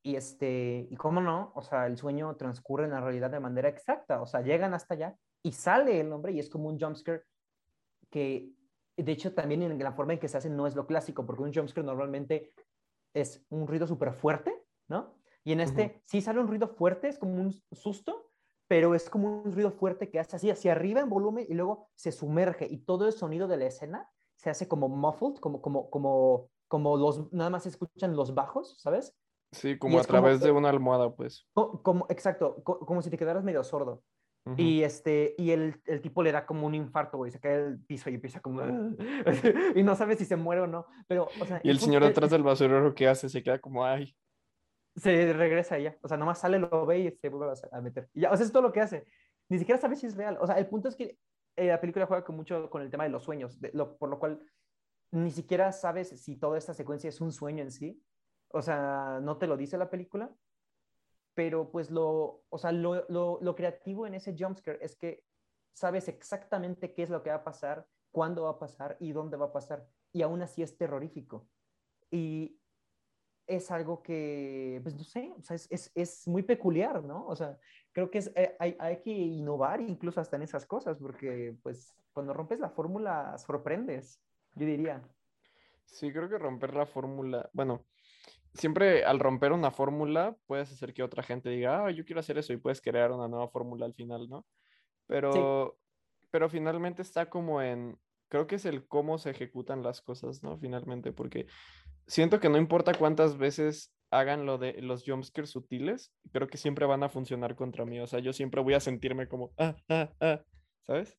Y, este, y cómo no, o sea, el sueño transcurre en la realidad de manera exacta, o sea, llegan hasta allá y sale el hombre y es como un jumpscare que, de hecho, también en la forma en que se hace no es lo clásico, porque un jumpscare normalmente es un ruido súper fuerte, ¿no? Y en este Ujú. sí sale un ruido fuerte, es como un susto, pero es como un ruido fuerte que hace así hacia arriba en volumen y luego se sumerge y todo el sonido de la escena se hace como muffled, como, como, como, como los, nada más se escuchan los bajos, ¿sabes? Sí, como a como través de una almohada, pues. Co- Como, exacto, co- como si te quedaras medio sordo. Y, este, y el, el tipo le da como un infarto, güey, se cae del piso y empieza como... [laughs] y no sabe si se muere o no, pero, o sea... Y el señor detrás del basurero, ¿qué hace? Se queda como, ay. se regresa ya. O sea, nomás sale, lo ve y se vuelve a- a meter. Y ya, o sea, es todo lo que hace. Ni siquiera sabe si es real. O sea, el punto es que eh, la película juega con mucho con el tema de los sueños, de lo- por lo cual ni siquiera sabes si toda esta secuencia es un sueño en sí. O sea, no te lo dice la película. Pero pues lo, o sea, lo, lo, lo creativo en ese jumpscare es que sabes exactamente qué es lo que va a pasar, cuándo va a pasar y dónde va a pasar. Y aún así es terrorífico. Y es algo que, pues no sé, o sea, es, es, es muy peculiar, ¿no? O sea, creo que es, eh, hay, hay que innovar incluso hasta en esas cosas, porque pues cuando rompes la fórmula sorprendes, yo diría. Sí, creo que romper la fórmula, bueno, siempre al romper una fórmula puedes hacer que otra gente diga, ah, yo quiero hacer eso y puedes crear una nueva fórmula al final, ¿no? Pero, pero finalmente está como en, creo que es el cómo se ejecutan las cosas, ¿no? Finalmente, porque siento que no importa cuántas veces hagan lo de los jumpscares sutiles, creo que siempre van a funcionar contra mí, o sea, yo siempre voy a sentirme como, ah, ah, ah, ¿sabes?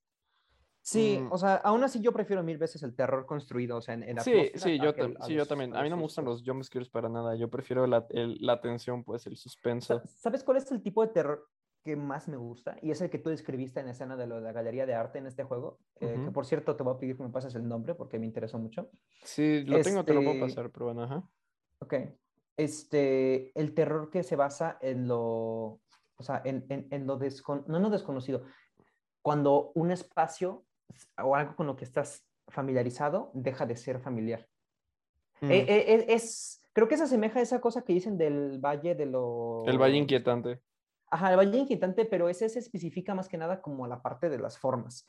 Sí, Mm. o sea, aún así yo prefiero mil veces el terror construido, o sea, en, en Sí, sí, yo, sí, yo los- también. a mí no me gustan los jumpscares para nada. Yo prefiero la, el- la tensión, pues, el suspenso. Sa- ¿Sabes cuál es el tipo de terror que más me gusta? Y es el que tú describiste en la escena de lo de la galería de arte en este juego. eh, que por cierto, te voy a pedir que me pases el nombre porque me interesó mucho. Sí, lo tengo, te lo puedo Este, pasar, pero bueno, ajá. Ok. Este, el terror que se basa en lo, o sea, en, en, en lo desconocido, no en lo desconocido, cuando un espacio o algo con lo que estás familiarizado deja de ser familiar. Mm, Eh, eh, eh, es, creo que se asemeja a esa cosa que dicen del valle de los... el Valle Inquietante. Ajá, el valle inquietante, pero ese se especifica más que nada como la parte de las formas.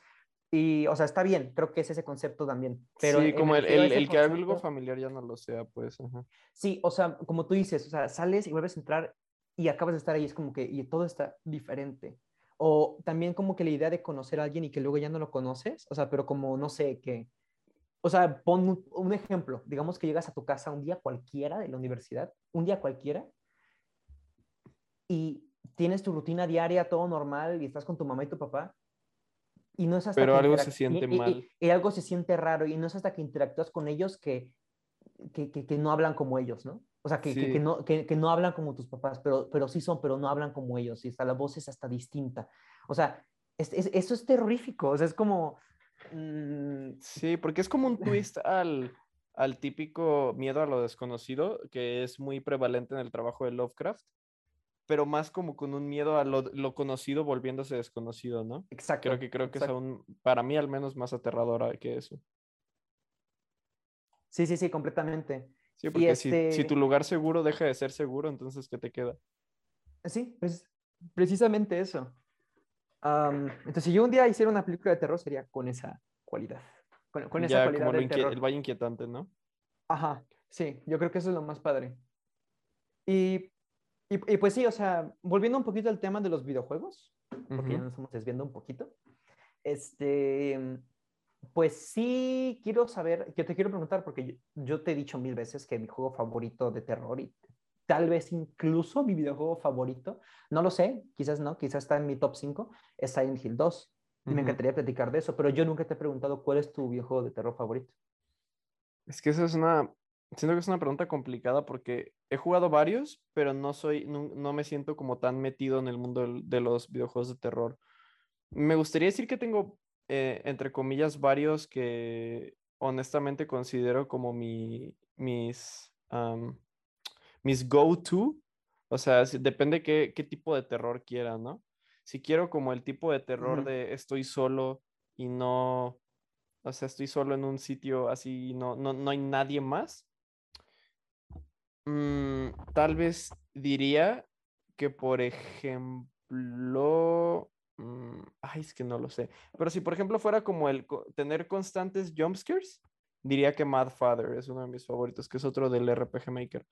Y, o sea, está bien, creo que es ese concepto también. Pero sí, como el, el, el que algo familiar ya no lo sea, pues, ajá. Sí, o sea, como tú dices, o sea, sales y vuelves a entrar y acabas de estar ahí, es como que y todo está diferente. O también como que la idea de conocer a alguien y que luego ya no lo conoces, o sea, pero como no sé qué. O sea, pon un, un ejemplo. Digamos que llegas a tu casa un día cualquiera de la universidad, un día cualquiera, y tienes tu rutina diaria, todo normal, y estás con tu mamá y tu papá, y no es hasta Pero que algo se siente y- y- mal. Y, algo se siente raro, y no es hasta que interactúas con ellos que, que, que- que no hablan como ellos, ¿no? O sea, que, que- que Sí. no, que, que no hablan como tus papás, pero, pero sí son, pero no hablan como ellos, y hasta la voz es hasta distinta. O sea, es- es- eso es terrorífico, o sea, es como... mm, Sí, porque es como un [laughs] twist al, al típico miedo a lo desconocido, que es muy prevalente en el trabajo de Lovecraft, pero más como con un miedo a lo, lo conocido volviéndose desconocido, ¿no? exacto. Creo que creo que es exacto. aún, para mí al menos, más aterradora que eso. Sí, sí, sí, completamente. Sí, porque si, si este- tu lugar seguro deja de ser seguro, entonces ¿qué te queda? Sí, pues precisamente eso. Am, entonces, si yo un día hiciera una película de terror, sería con esa cualidad. Con, con esa ya cualidad como del terror. el valle inquietante, ¿no? Ajá, sí, yo creo que eso es lo más padre. Y, y, y pues sí, o sea, volviendo un poquito al tema de los videojuegos, porque ya Ujú. nos estamos desviando un poquito. Este, pues sí, quiero saber, yo te quiero preguntar, porque yo, yo te he dicho mil veces que mi juego favorito de terror y tal vez incluso mi videojuego favorito, no lo sé, quizás no, quizás está en mi top 5, es Silent Hill 2. Y me Ujú. encantaría platicar de eso, pero yo nunca te he preguntado cuál es tu videojuego de terror favorito. Es que esa es una, siento que es una pregunta complicada porque he jugado varios, pero no soy, no, no me siento como tan metido en el mundo de los videojuegos de terror. Me gustaría decir que tengo, eh, entre comillas, varios que honestamente considero como mi, mis, mis go-to. O sea, depende qué, qué tipo de terror quiera, ¿no? Si quiero como el tipo de terror de estoy solo y no, o sea, estoy solo en un sitio así y no, no, no hay nadie más. mm, tal vez diría que, por ejemplo, mm, ay, es que no lo sé. Pero si, por ejemplo, fuera como el tener constantes jumpscares, diría que Mad Father es uno de mis favoritos, que es otro del RPG Maker.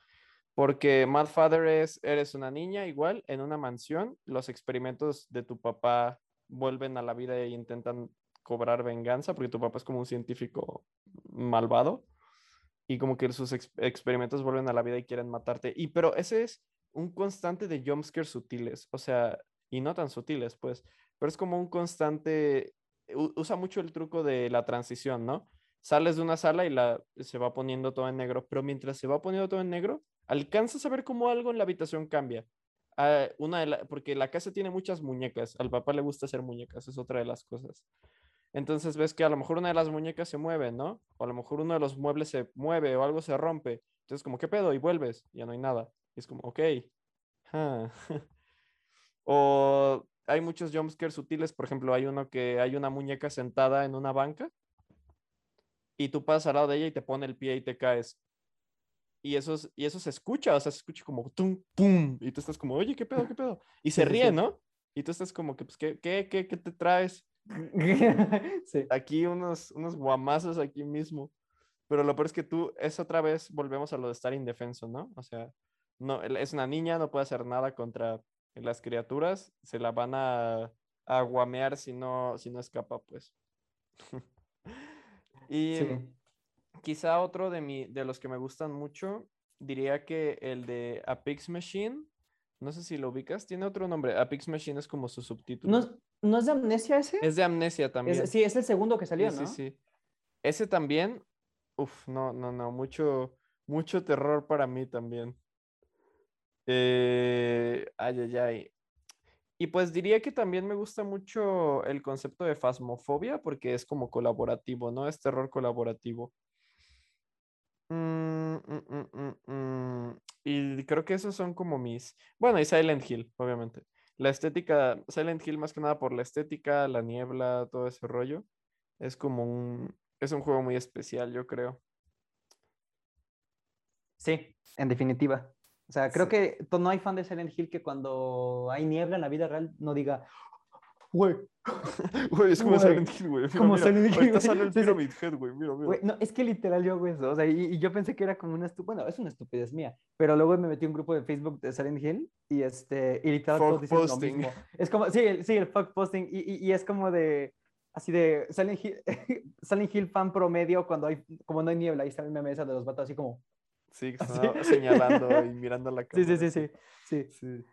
Porque Mad Father es, eres una niña igual en una mansión, los experimentos de tu papá vuelven a la vida e intentan cobrar venganza, porque tu papá es como un científico malvado, y como que sus ex- experimentos vuelven a la vida y quieren matarte. Y pero ese es un constante de jumpscares sutiles, o sea, y no tan sutiles, pues, pero es como un constante, usa mucho el truco de la transición, ¿no? Sales de una sala y la, se va poniendo todo en negro, pero mientras se va poniendo todo en negro, alcanzas a ver cómo algo en la habitación cambia. Ah, una de la- porque la casa tiene muchas muñecas, al papá le gusta hacer muñecas, es otra de las cosas. Entonces ves que a lo mejor una de las muñecas se mueve, ¿no? O a lo mejor uno de los muebles se mueve o algo se rompe. Entonces como, ¿qué pedo? Y vuelves, ya no hay nada. Y es como, ok. ah. [laughs] o hay muchos jumpscares sutiles, por ejemplo, hay uno que hay una muñeca sentada en una banca y tú pasas al lado de ella y te pone el pie y te caes. Y eso, es- y eso se escucha, o sea, se escucha como tum, pum, y tú estás como, oye, ¿qué pedo, qué pedo? Y se ríe. ¿no? Y tú estás como que, pues, ¿qué, qué, qué, qué te traes? [laughs] sí. aquí unos, unos guamazos aquí mismo. Pero lo peor es que tú, es otra vez, volvemos a lo de estar indefenso, ¿no? O sea, no, es una niña, no puede hacer nada contra las criaturas, se la van a, a guamear si no, si no escapa, pues. [laughs] y Sí. quizá otro de, mi, de los que me gustan mucho, diría que el de Apix Machine, no sé si lo ubicas, tiene otro nombre, Apix Machine es como su subtítulo. ¿No, es- ¿No es de amnesia ese? Es de Amnesia Es- también. sí, es el segundo que salió, Sí, ¿no? sí, sí. Ese también, uf, no, no, no, mucho, mucho terror para mí también. Eh, ay, ay, ay. Y pues diría que también me gusta mucho el concepto de fasmofobia porque es como colaborativo, ¿no? Es terror colaborativo. Mm, mm, mm. Y creo que esos son como mis... Bueno, y Silent Hill, obviamente. La estética, Silent Hill más que nada por la estética, la niebla, todo ese rollo. Es como un... Es un juego muy especial, yo creo. Sí, en definitiva. O sea, creo Sí. que no hay fan de Silent Hill que cuando hay niebla en la vida real no diga, güey. [laughs] Güey, es como Güey, Silent Hill, güey. Como mira, Silent Hill, sale el. Pyramid Head, güey. Mira, mira. Güey, no, es que literal yo hago eso, o sea, y, y yo pensé que era como una estupidez, bueno, es una estupidez mía, pero luego me metí a un grupo de Facebook de Silent Hill y este, y literal Fuck todos dicen lo posting. mismo. Es como, sí, el, sí, el fuck posting, y, y, y es como de, así de, Silent Hill, [laughs] Silent Hill fan promedio cuando hay, como no hay niebla, ahí está el meme esa de los vatos así como, Sí, que [laughs] señalando y [laughs] mirando la cámara. sí, sí, sí, sí, Sí,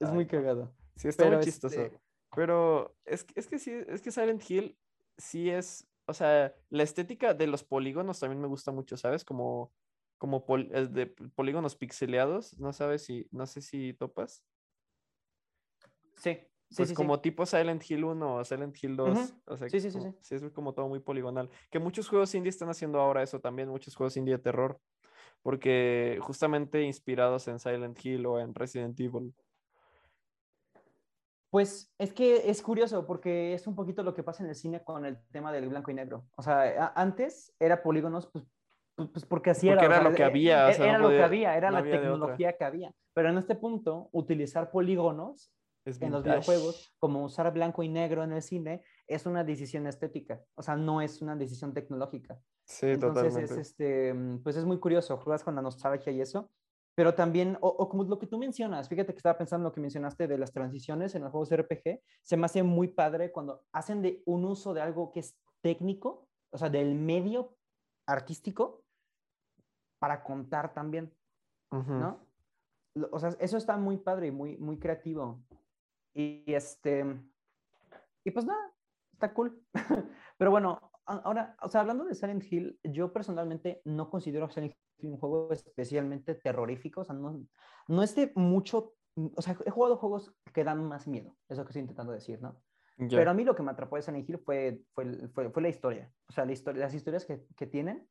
es Ay, muy cagado. Sí, está Pero, muy chistoso. este- Pero es, que- es que sí, es que Silent Hill sí es, o sea, la estética de los polígonos también me gusta mucho, ¿sabes? Como, como pol- de polígonos pixeleados, no sabes si, no sé si topas. Sí, sí, Pues sí, sí. como tipo Silent Hill 1 o Silent Hill 2. Ujú. O sea, Sí, sí, sí, sí. es como todo muy poligonal. Que muchos juegos indie están haciendo ahora eso también, muchos juegos indie de terror. Porque justamente inspirados en Silent Hill o en Resident Evil. Pues es que es curioso porque es un poquito lo que pasa en el cine con el tema del blanco y negro. O sea, antes era polígonos, pues, pues, pues porque así Porque era. o era sea, lo que e- había, o e- sea, no era lo que podía- había, era no la había tecnología que había. Pero en este punto, utilizar polígonos Es en los videojuegos, como usar blanco y negro en el cine, es una decisión estética. O sea, no es una decisión tecnológica. Sí, Entonces totalmente. es este, mm, pues es muy curioso, juegas con la nostalgia y eso, pero también, o, o como lo que tú mencionas, fíjate que estaba pensando en lo que mencionaste de las transiciones en los juegos RPG, se me hace muy padre cuando hacen de un uso de algo que es técnico, o sea, del medio artístico, para contar también, Ujú. ¿no? Lo- O sea, eso está muy padre y muy, muy creativo. Y este, y pues nada, está cool. [laughs] Pero bueno, ahora, o sea, hablando de Silent Hill, yo personalmente no considero Silent Hill un juego especialmente terrorífico, o sea, no, no es de mucho, o sea, he jugado juegos que dan más miedo, es lo que estoy intentando decir, ¿no? Ya. Pero a mí lo que me atrapó de Silent Hill fue, fue, fue, fue la historia, o sea, la historia, las historias que, que tienen.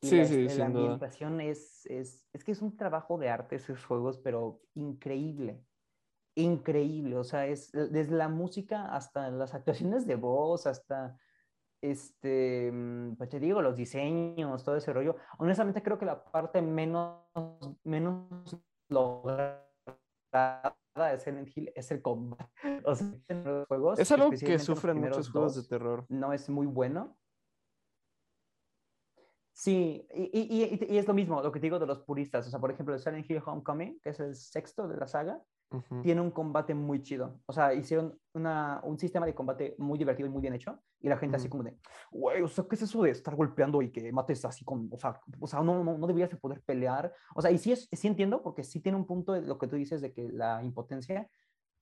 y Sí, la, sí, la ambientación es, es, es que es un trabajo de arte esos juegos, pero increíble, increíble, o sea, es desde la música hasta las actuaciones de voz, hasta, este, mm, pues te digo, los diseños, todo ese rollo. Honestamente creo que la parte menos, menos lograda de Silent Hill es el combate. [laughs] O sea, en los juegos, Es algo que sufren muchos juegos de terror. no es muy bueno. Sí, y, y- y- y es lo mismo, lo que digo de los puristas. O sea, por ejemplo, el Silent Hill Homecoming, que es el sexto de la saga, Tiene un combate muy chido. O sea, hicieron una, un sistema de combate muy divertido y muy bien hecho. Y la gente así Ujú. como de, güey, o sea, ¿qué es eso de estar golpeando y que mates así con, o sea, o sea no, no, no deberías de poder pelear? O sea, y sí, es, sí entiendo, porque sí tiene un punto de lo que tú dices de que la impotencia,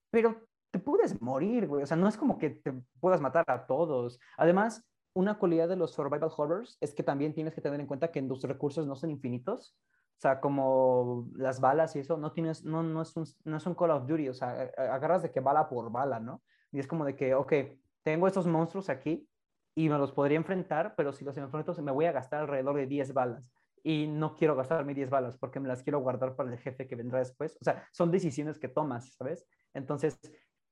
pero te puedes morir, güey. O sea, no es como que te puedas matar a todos. Además, una cualidad de los survival horrors es que también tienes que tener en cuenta que los recursos no son infinitos. O sea, como las balas y eso, no tienes, no, no, es un, no es un Call of Duty, o sea, agarras de que bala por bala, ¿no? Y es como de que, ok, tengo estos monstruos aquí y me los podría enfrentar, pero si los enfrento me voy a gastar alrededor de 10 balas. Y no quiero gastarme 10 balas porque me las quiero guardar para el jefe que vendrá después. O sea, son decisiones que tomas, ¿sabes? Entonces,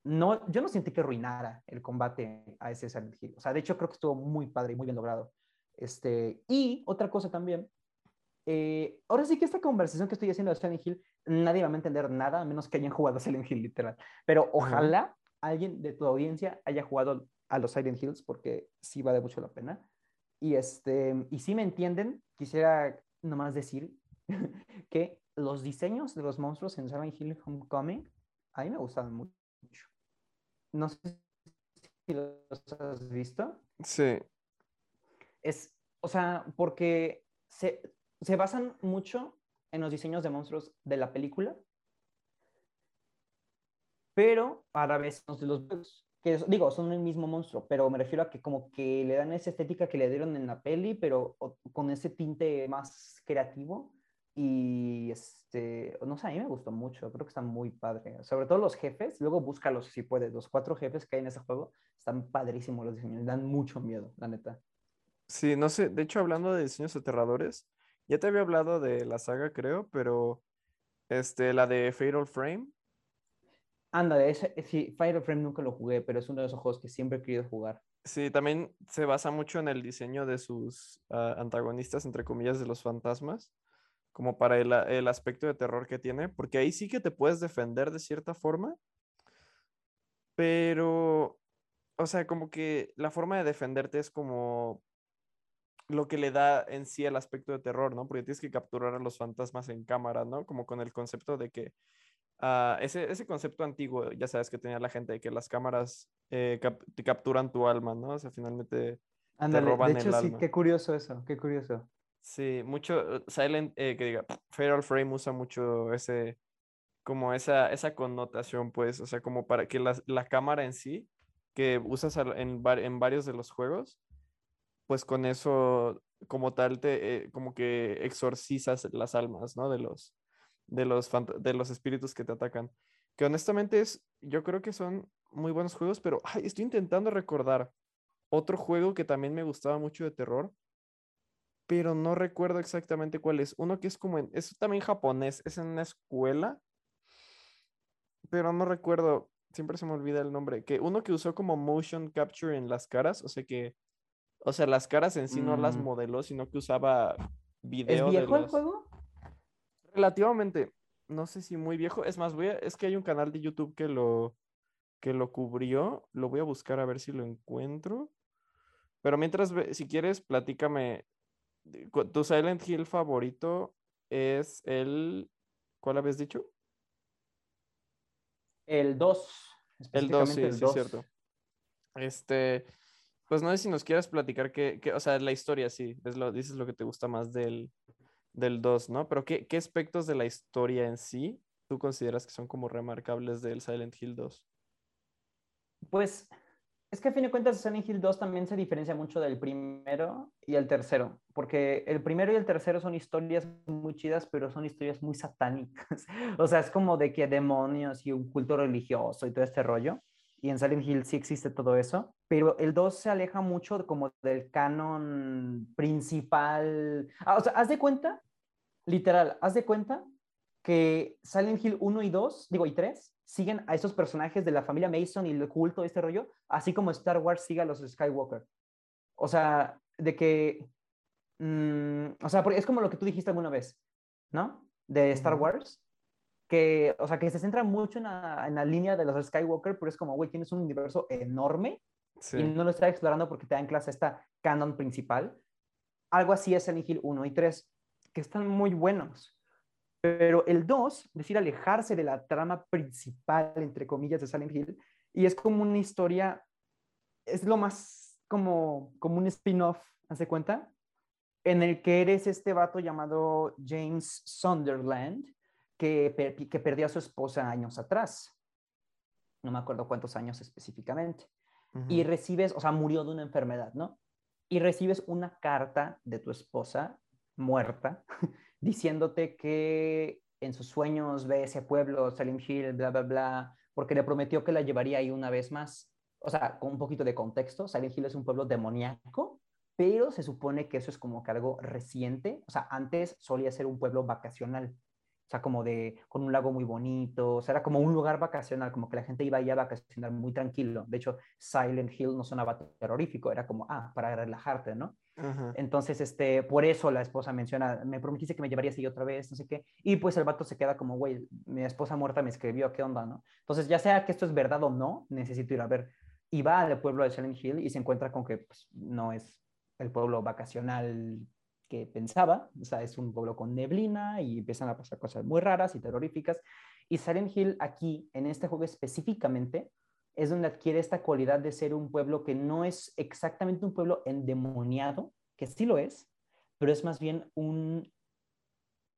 no, yo no sentí que arruinara el combate a ese Silent Hill. O sea, de hecho creo que estuvo muy padre y muy bien logrado. Este, y otra cosa también, eh, ahora sí que esta conversación que estoy haciendo de Silent Hill, nadie va a entender nada a menos que hayan jugado a Silent Hill literal. Pero ojalá alguien de tu audiencia haya jugado a los Silent Hills porque sí vale mucho la pena. Y, este, y si me entienden, quisiera nomás decir [laughs] que los diseños de los monstruos en Silent Hill Homecoming a mí me gustaban mucho. No sé si los has visto. Sí. Es, o sea, porque se, se basan mucho en los diseños de monstruos de la película, pero a la los de los juegos, que digo, son el mismo monstruo, pero me refiero a que como que le dan esa estética que le dieron en la peli, pero con ese tinte más creativo. Y este, no sé, a mí me gustó mucho, creo que está muy padre. Sobre todo los jefes, luego búscalos si puedes. Los cuatro jefes que hay en ese juego están padrísimos los diseños, dan mucho miedo, la neta. Sí, no sé, de hecho hablando de diseños aterradores, ya te había hablado de la saga, creo, pero este, la de Fatal Frame, Anda, de ese, sí, Fire Frame nunca lo jugué, pero es uno de esos juegos que siempre he querido jugar. sí, también se basa mucho en el diseño de sus ah, antagonistas, entre comillas, de los fantasmas, como para el, el aspecto de terror que tiene, porque ahí sí que te puedes defender de cierta forma, pero o sea, como que la forma de defenderte es como lo que le da en sí el aspecto de terror, ¿no? Porque tienes que capturar a los fantasmas en cámara, ¿no? Como con el concepto de que ah, ese, ese concepto antiguo, ya sabes que tenía la gente de que las cámaras eh, te capturan tu alma, ¿no? O sea, finalmente te roban de hecho, sí, qué curioso eso, qué curioso. Sí, mucho, eh, Silent, eh, que diga, Feral Frame usa mucho ese, como esa, esa connotación, pues, o sea, como para que la, la cámara en sí, que usas en, en varios de los juegos, pues con eso como tal te eh, como que exorcizas las almas, ¿no? De los de los de los espíritus que te atacan. Que honestamente es yo creo que son muy buenos juegos, pero estoy intentando recordar otro juego que también me gustaba mucho de terror, pero no recuerdo exactamente cuál es. Uno que es como en, es también japonés, es en una escuela, pero no recuerdo, siempre se me olvida el nombre, que uno que usó como motion capture en las caras, o sea que o sea, las caras en sí no las mm. modeló, sino que usaba video. ¿Es viejo el juego? Relativamente. No sé si muy viejo. Es más, voy a... es que hay un canal de YouTube que lo, que lo cubrió. Lo voy a buscar a ver si lo encuentro. Pero mientras, si quieres, platícame. ¿Tu Silent Hill favorito es el. ¿Cuál habías dicho? El 2. El 2, sí, sí, es cierto. Este. Pues no sé si nos quieras platicar qué, o sea, la historia, sí, es lo, dices lo que te gusta más del, del 2, ¿no? Pero ¿qué, ¿qué, aspectos de la historia en sí tú consideras que son como remarcables del Silent Hill 2? Pues es que a fin de cuentas Silent Hill 2 también se diferencia mucho del primero y el tercero, porque el primero y el tercero son historias muy chidas, pero son historias muy satánicas. [laughs] o sea, es como de que demonios y un culto religioso y todo este rollo y en Silent Hill sí existe todo eso, pero el 2 se aleja mucho como del canon principal. Ah, o sea, haz de cuenta, literal, haz de cuenta que Silent Hill 1 y 2, digo, y 3, siguen a esos personajes de la familia Mason y el culto de este rollo, así como Star Wars sigue a los Skywalker. O sea, de que, mm, o sea, es como lo que tú dijiste alguna vez, ¿no? De Star Wars, que, o sea, que se centra mucho en la, línea de los Skywalker, pero es como, güey, tienes un universo enorme y no lo estás explorando porque te dan clase esta canon principal. Algo así es Silent Hill 1 y 3, que están muy buenos. Pero el 2, decir, alejarse de la trama principal, entre comillas, de Silent Hill, y es como una historia, es lo más como, como un spin-off, ¿hace cuenta? En el que eres este vato llamado James Sunderland, que, que perdió a su esposa años atrás. No me acuerdo cuántos años específicamente. Y recibes, o sea, murió de una enfermedad, ¿no? Y recibes una carta de tu esposa muerta [laughs] diciéndote que en sus sueños ve ese pueblo, Salim Hill, bla, bla, bla, porque le prometió que la llevaría ahí una vez más. O sea, con un poquito de contexto, Salim Hill es un pueblo demoníaco, pero se supone que eso es como que algo reciente. O sea, antes solía ser un pueblo vacacional. O sea, como de, con un lago muy bonito, o sea, era como un lugar vacacional, como que la gente iba allá a vacacionar muy tranquilo. De hecho, Silent Hill no sonaba terrorífico, era como, ah, para relajarte, ¿no? Entonces, este, por eso la esposa menciona, me prometiste que me llevarías ahí otra vez, no sé qué. Y pues el vato se queda como, güey, mi esposa muerta me escribió, ¿qué onda, no? Entonces, ya sea que esto es verdad o no, necesito ir a ver. Y va al pueblo de Silent Hill y se encuentra con que pues, no es el pueblo vacacional que pensaba, o sea, es un pueblo con neblina y empiezan a pasar cosas muy raras y terroríficas. Y Silent Hill aquí, en este juego específicamente, es donde adquiere esta cualidad de ser un pueblo que no es exactamente un pueblo endemoniado, que sí lo es, pero es más bien un,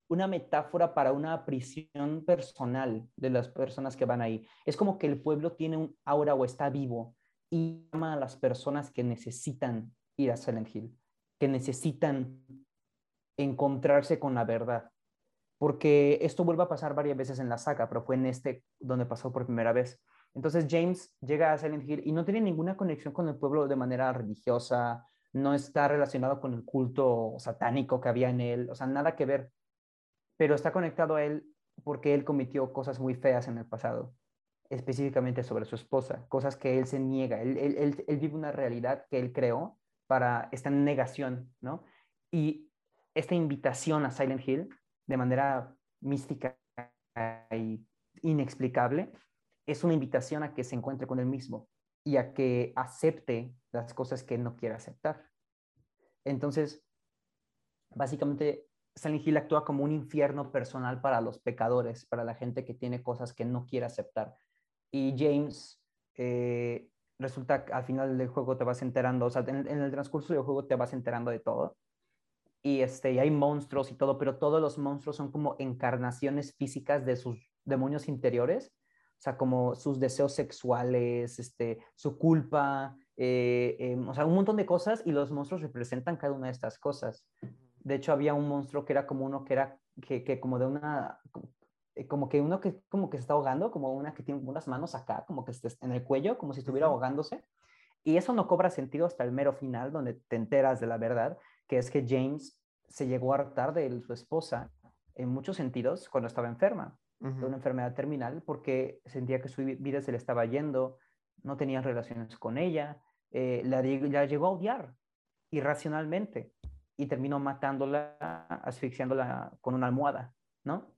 una metáfora para una prisión personal de las personas que van ahí. Es como que el pueblo tiene un aura o está vivo y llama a las personas que necesitan ir a Silent Hill que necesitan encontrarse con la verdad. Porque esto vuelve a pasar varias veces en la saga, pero fue en este donde pasó por primera vez. Entonces James llega a Silent Hill y no tiene ninguna conexión con el pueblo de manera religiosa, no está relacionado con el culto satánico que había en él, o sea, nada que ver, pero está conectado a él porque él cometió cosas muy feas en el pasado, específicamente sobre su esposa, cosas que él se niega, él, él, él vive una realidad que él creó para esta negación, ¿no? Y esta invitación a Silent Hill de manera mística y inexplicable es una invitación a que se encuentre con él mismo y a que acepte las cosas que no quiere aceptar. Entonces, básicamente, Silent Hill actúa como un infierno personal para los pecadores, para la gente que tiene cosas que no quiere aceptar. Y James, eh, resulta que al final del juego te vas enterando, o sea, en, el transcurso del juego te vas enterando de todo. Y, este, hay monstruos y todo, pero todos los monstruos son como encarnaciones físicas de sus demonios interiores, o sea, como sus deseos sexuales, este, su culpa, eh, em, o sea, un montón de cosas y los monstruos representan cada una de estas cosas. De hecho, había un monstruo que era como uno que era, que, que como de una, eh, como que uno que como que se está ahogando, como una que tiene unas manos acá, como que estés en el cuello, como si estuviera ahogándose. Y eso no cobra sentido hasta el mero final, donde te enteras de la verdad, que es que James se llegó a hartar de su esposa en muchos sentidos cuando estaba enferma, de una enfermedad terminal, porque sentía que su vida se le estaba yendo, no tenía relaciones con ella, eh, la, la, llegó a odiar irracionalmente y terminó matándola, asfixiándola con una almohada, ¿no?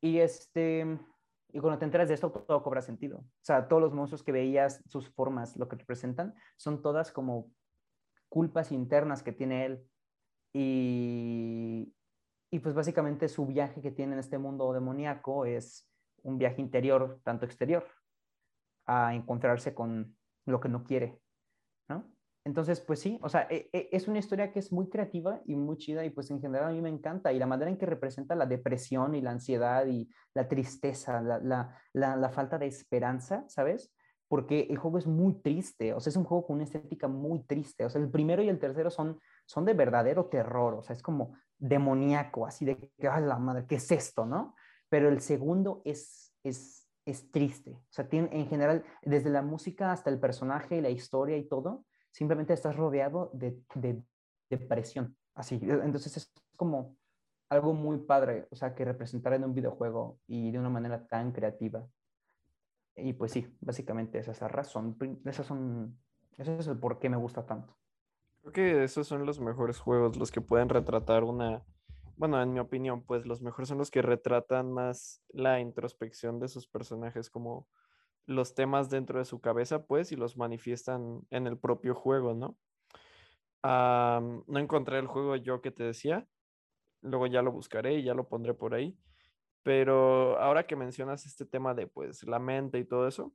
Y este, y cuando te enteras de esto, todo cobra sentido. O sea, todos los monstruos que veías, sus formas, lo que representan, son todas como culpas internas que tiene él. Y, y pues básicamente su viaje que tiene en este mundo demoníaco es un viaje interior, tanto exterior, a encontrarse con lo que no quiere. Entonces, pues sí, o sea, e, e, es una historia que es muy creativa y muy chida y pues en general a mí me encanta y la manera en que representa la depresión y la ansiedad y la tristeza, la, falta de esperanza, ¿sabes? Porque el juego es muy triste, o sea, es un juego con una estética muy triste, o sea, el primero y el tercero son, son de verdadero terror, o sea, es como demoníaco, así de que, ¡ay, la madre, qué es esto, ¿no? Pero el segundo es, es, es triste, o sea, tiene, en general, desde la música hasta el personaje, la historia y todo, simplemente estás rodeado de, depresión. Así, e, entonces es como algo muy padre, o sea, que representar en un videojuego y de una manera tan creativa. Y pues sí, básicamente esa es la razón. Esas son, ese es el por qué me gusta tanto. Creo que esos son los mejores juegos, los que pueden retratar una, bueno, en mi opinión, pues los mejores son los que retratan más la introspección de sus personajes, como los temas dentro de su cabeza, pues, y los manifiestan en el propio juego, ¿no? no encontré el juego yo que te decía, luego ya lo buscaré y ya lo pondré por ahí, pero ahora que mencionas este tema de, pues, la mente y todo eso,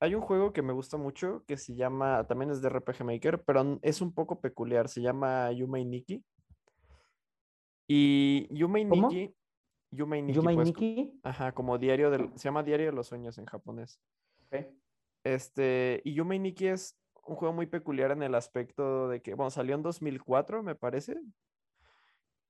hay un juego que me gusta mucho que se llama, también es de RPG Maker, pero es un poco peculiar, se llama Yumei Nikki. Y Yumei Nikki Yumei pues, Nikki. Ajá, como diario del. Se llama Diario de los Sueños en japonés. Este. Y Yumei Nikki es un juego muy peculiar en el aspecto de que. Bueno, salió en 2004, me parece.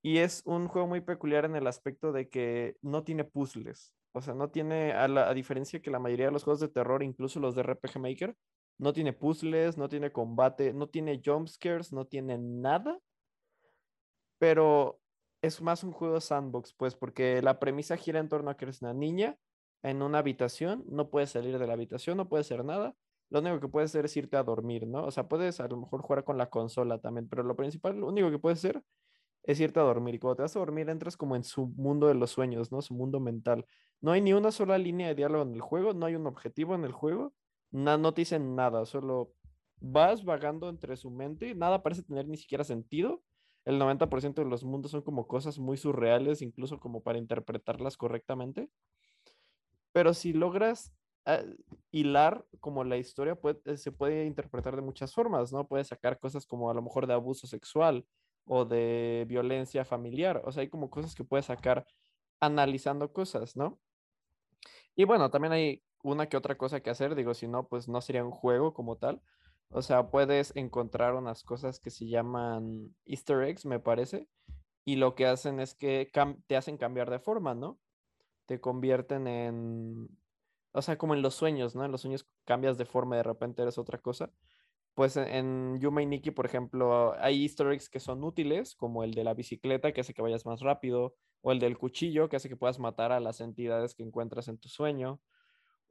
Y es un juego muy peculiar en el aspecto de que no tiene puzzles. O sea, no tiene. A, la, a diferencia que la mayoría de los juegos de terror, incluso los de RPG Maker, no tiene puzzles, no tiene combate, no tiene jumpscares, no tiene nada. Pero es más un juego sandbox, pues, porque la premisa gira en torno a que eres una niña en una habitación, no puedes salir de la habitación, no puedes hacer nada. Lo único que puedes hacer es irte a dormir, ¿no? O sea, puedes a lo mejor jugar con la consola también, pero lo principal, lo único que puedes hacer es irte a dormir. Y cuando te vas a dormir, entras como en su mundo de los sueños, ¿no? Su mundo mental. No hay ni una sola línea de diálogo en el juego, no hay un objetivo en el juego, no te dicen nada, solo vas vagando entre su mente, nada parece tener ni siquiera sentido el 90% de los mundos son como cosas muy surreales, incluso como para interpretarlas correctamente. Pero si logras ah, hilar como la historia, eh, se puede interpretar de muchas formas, ¿no? Puedes sacar cosas como a lo mejor de abuso sexual o de violencia familiar. O sea, hay como cosas que puedes sacar analizando cosas, ¿no? Y bueno, también hay una que otra cosa que hacer, digo, si no, pues no sería un juego como tal, o sea, puedes encontrar unas cosas que se llaman easter eggs, me parece, y lo que hacen es que te hacen cambiar de forma, ¿no? Te convierten en, o sea, como en los sueños, ¿no? En los sueños cambias de forma y de repente eres otra cosa. Pues en, en Yuma y Nikki, por ejemplo, hay easter eggs que son útiles, como el de la bicicleta, que hace que vayas más rápido, o el del cuchillo, que hace que puedas matar a las entidades que encuentras en tu sueño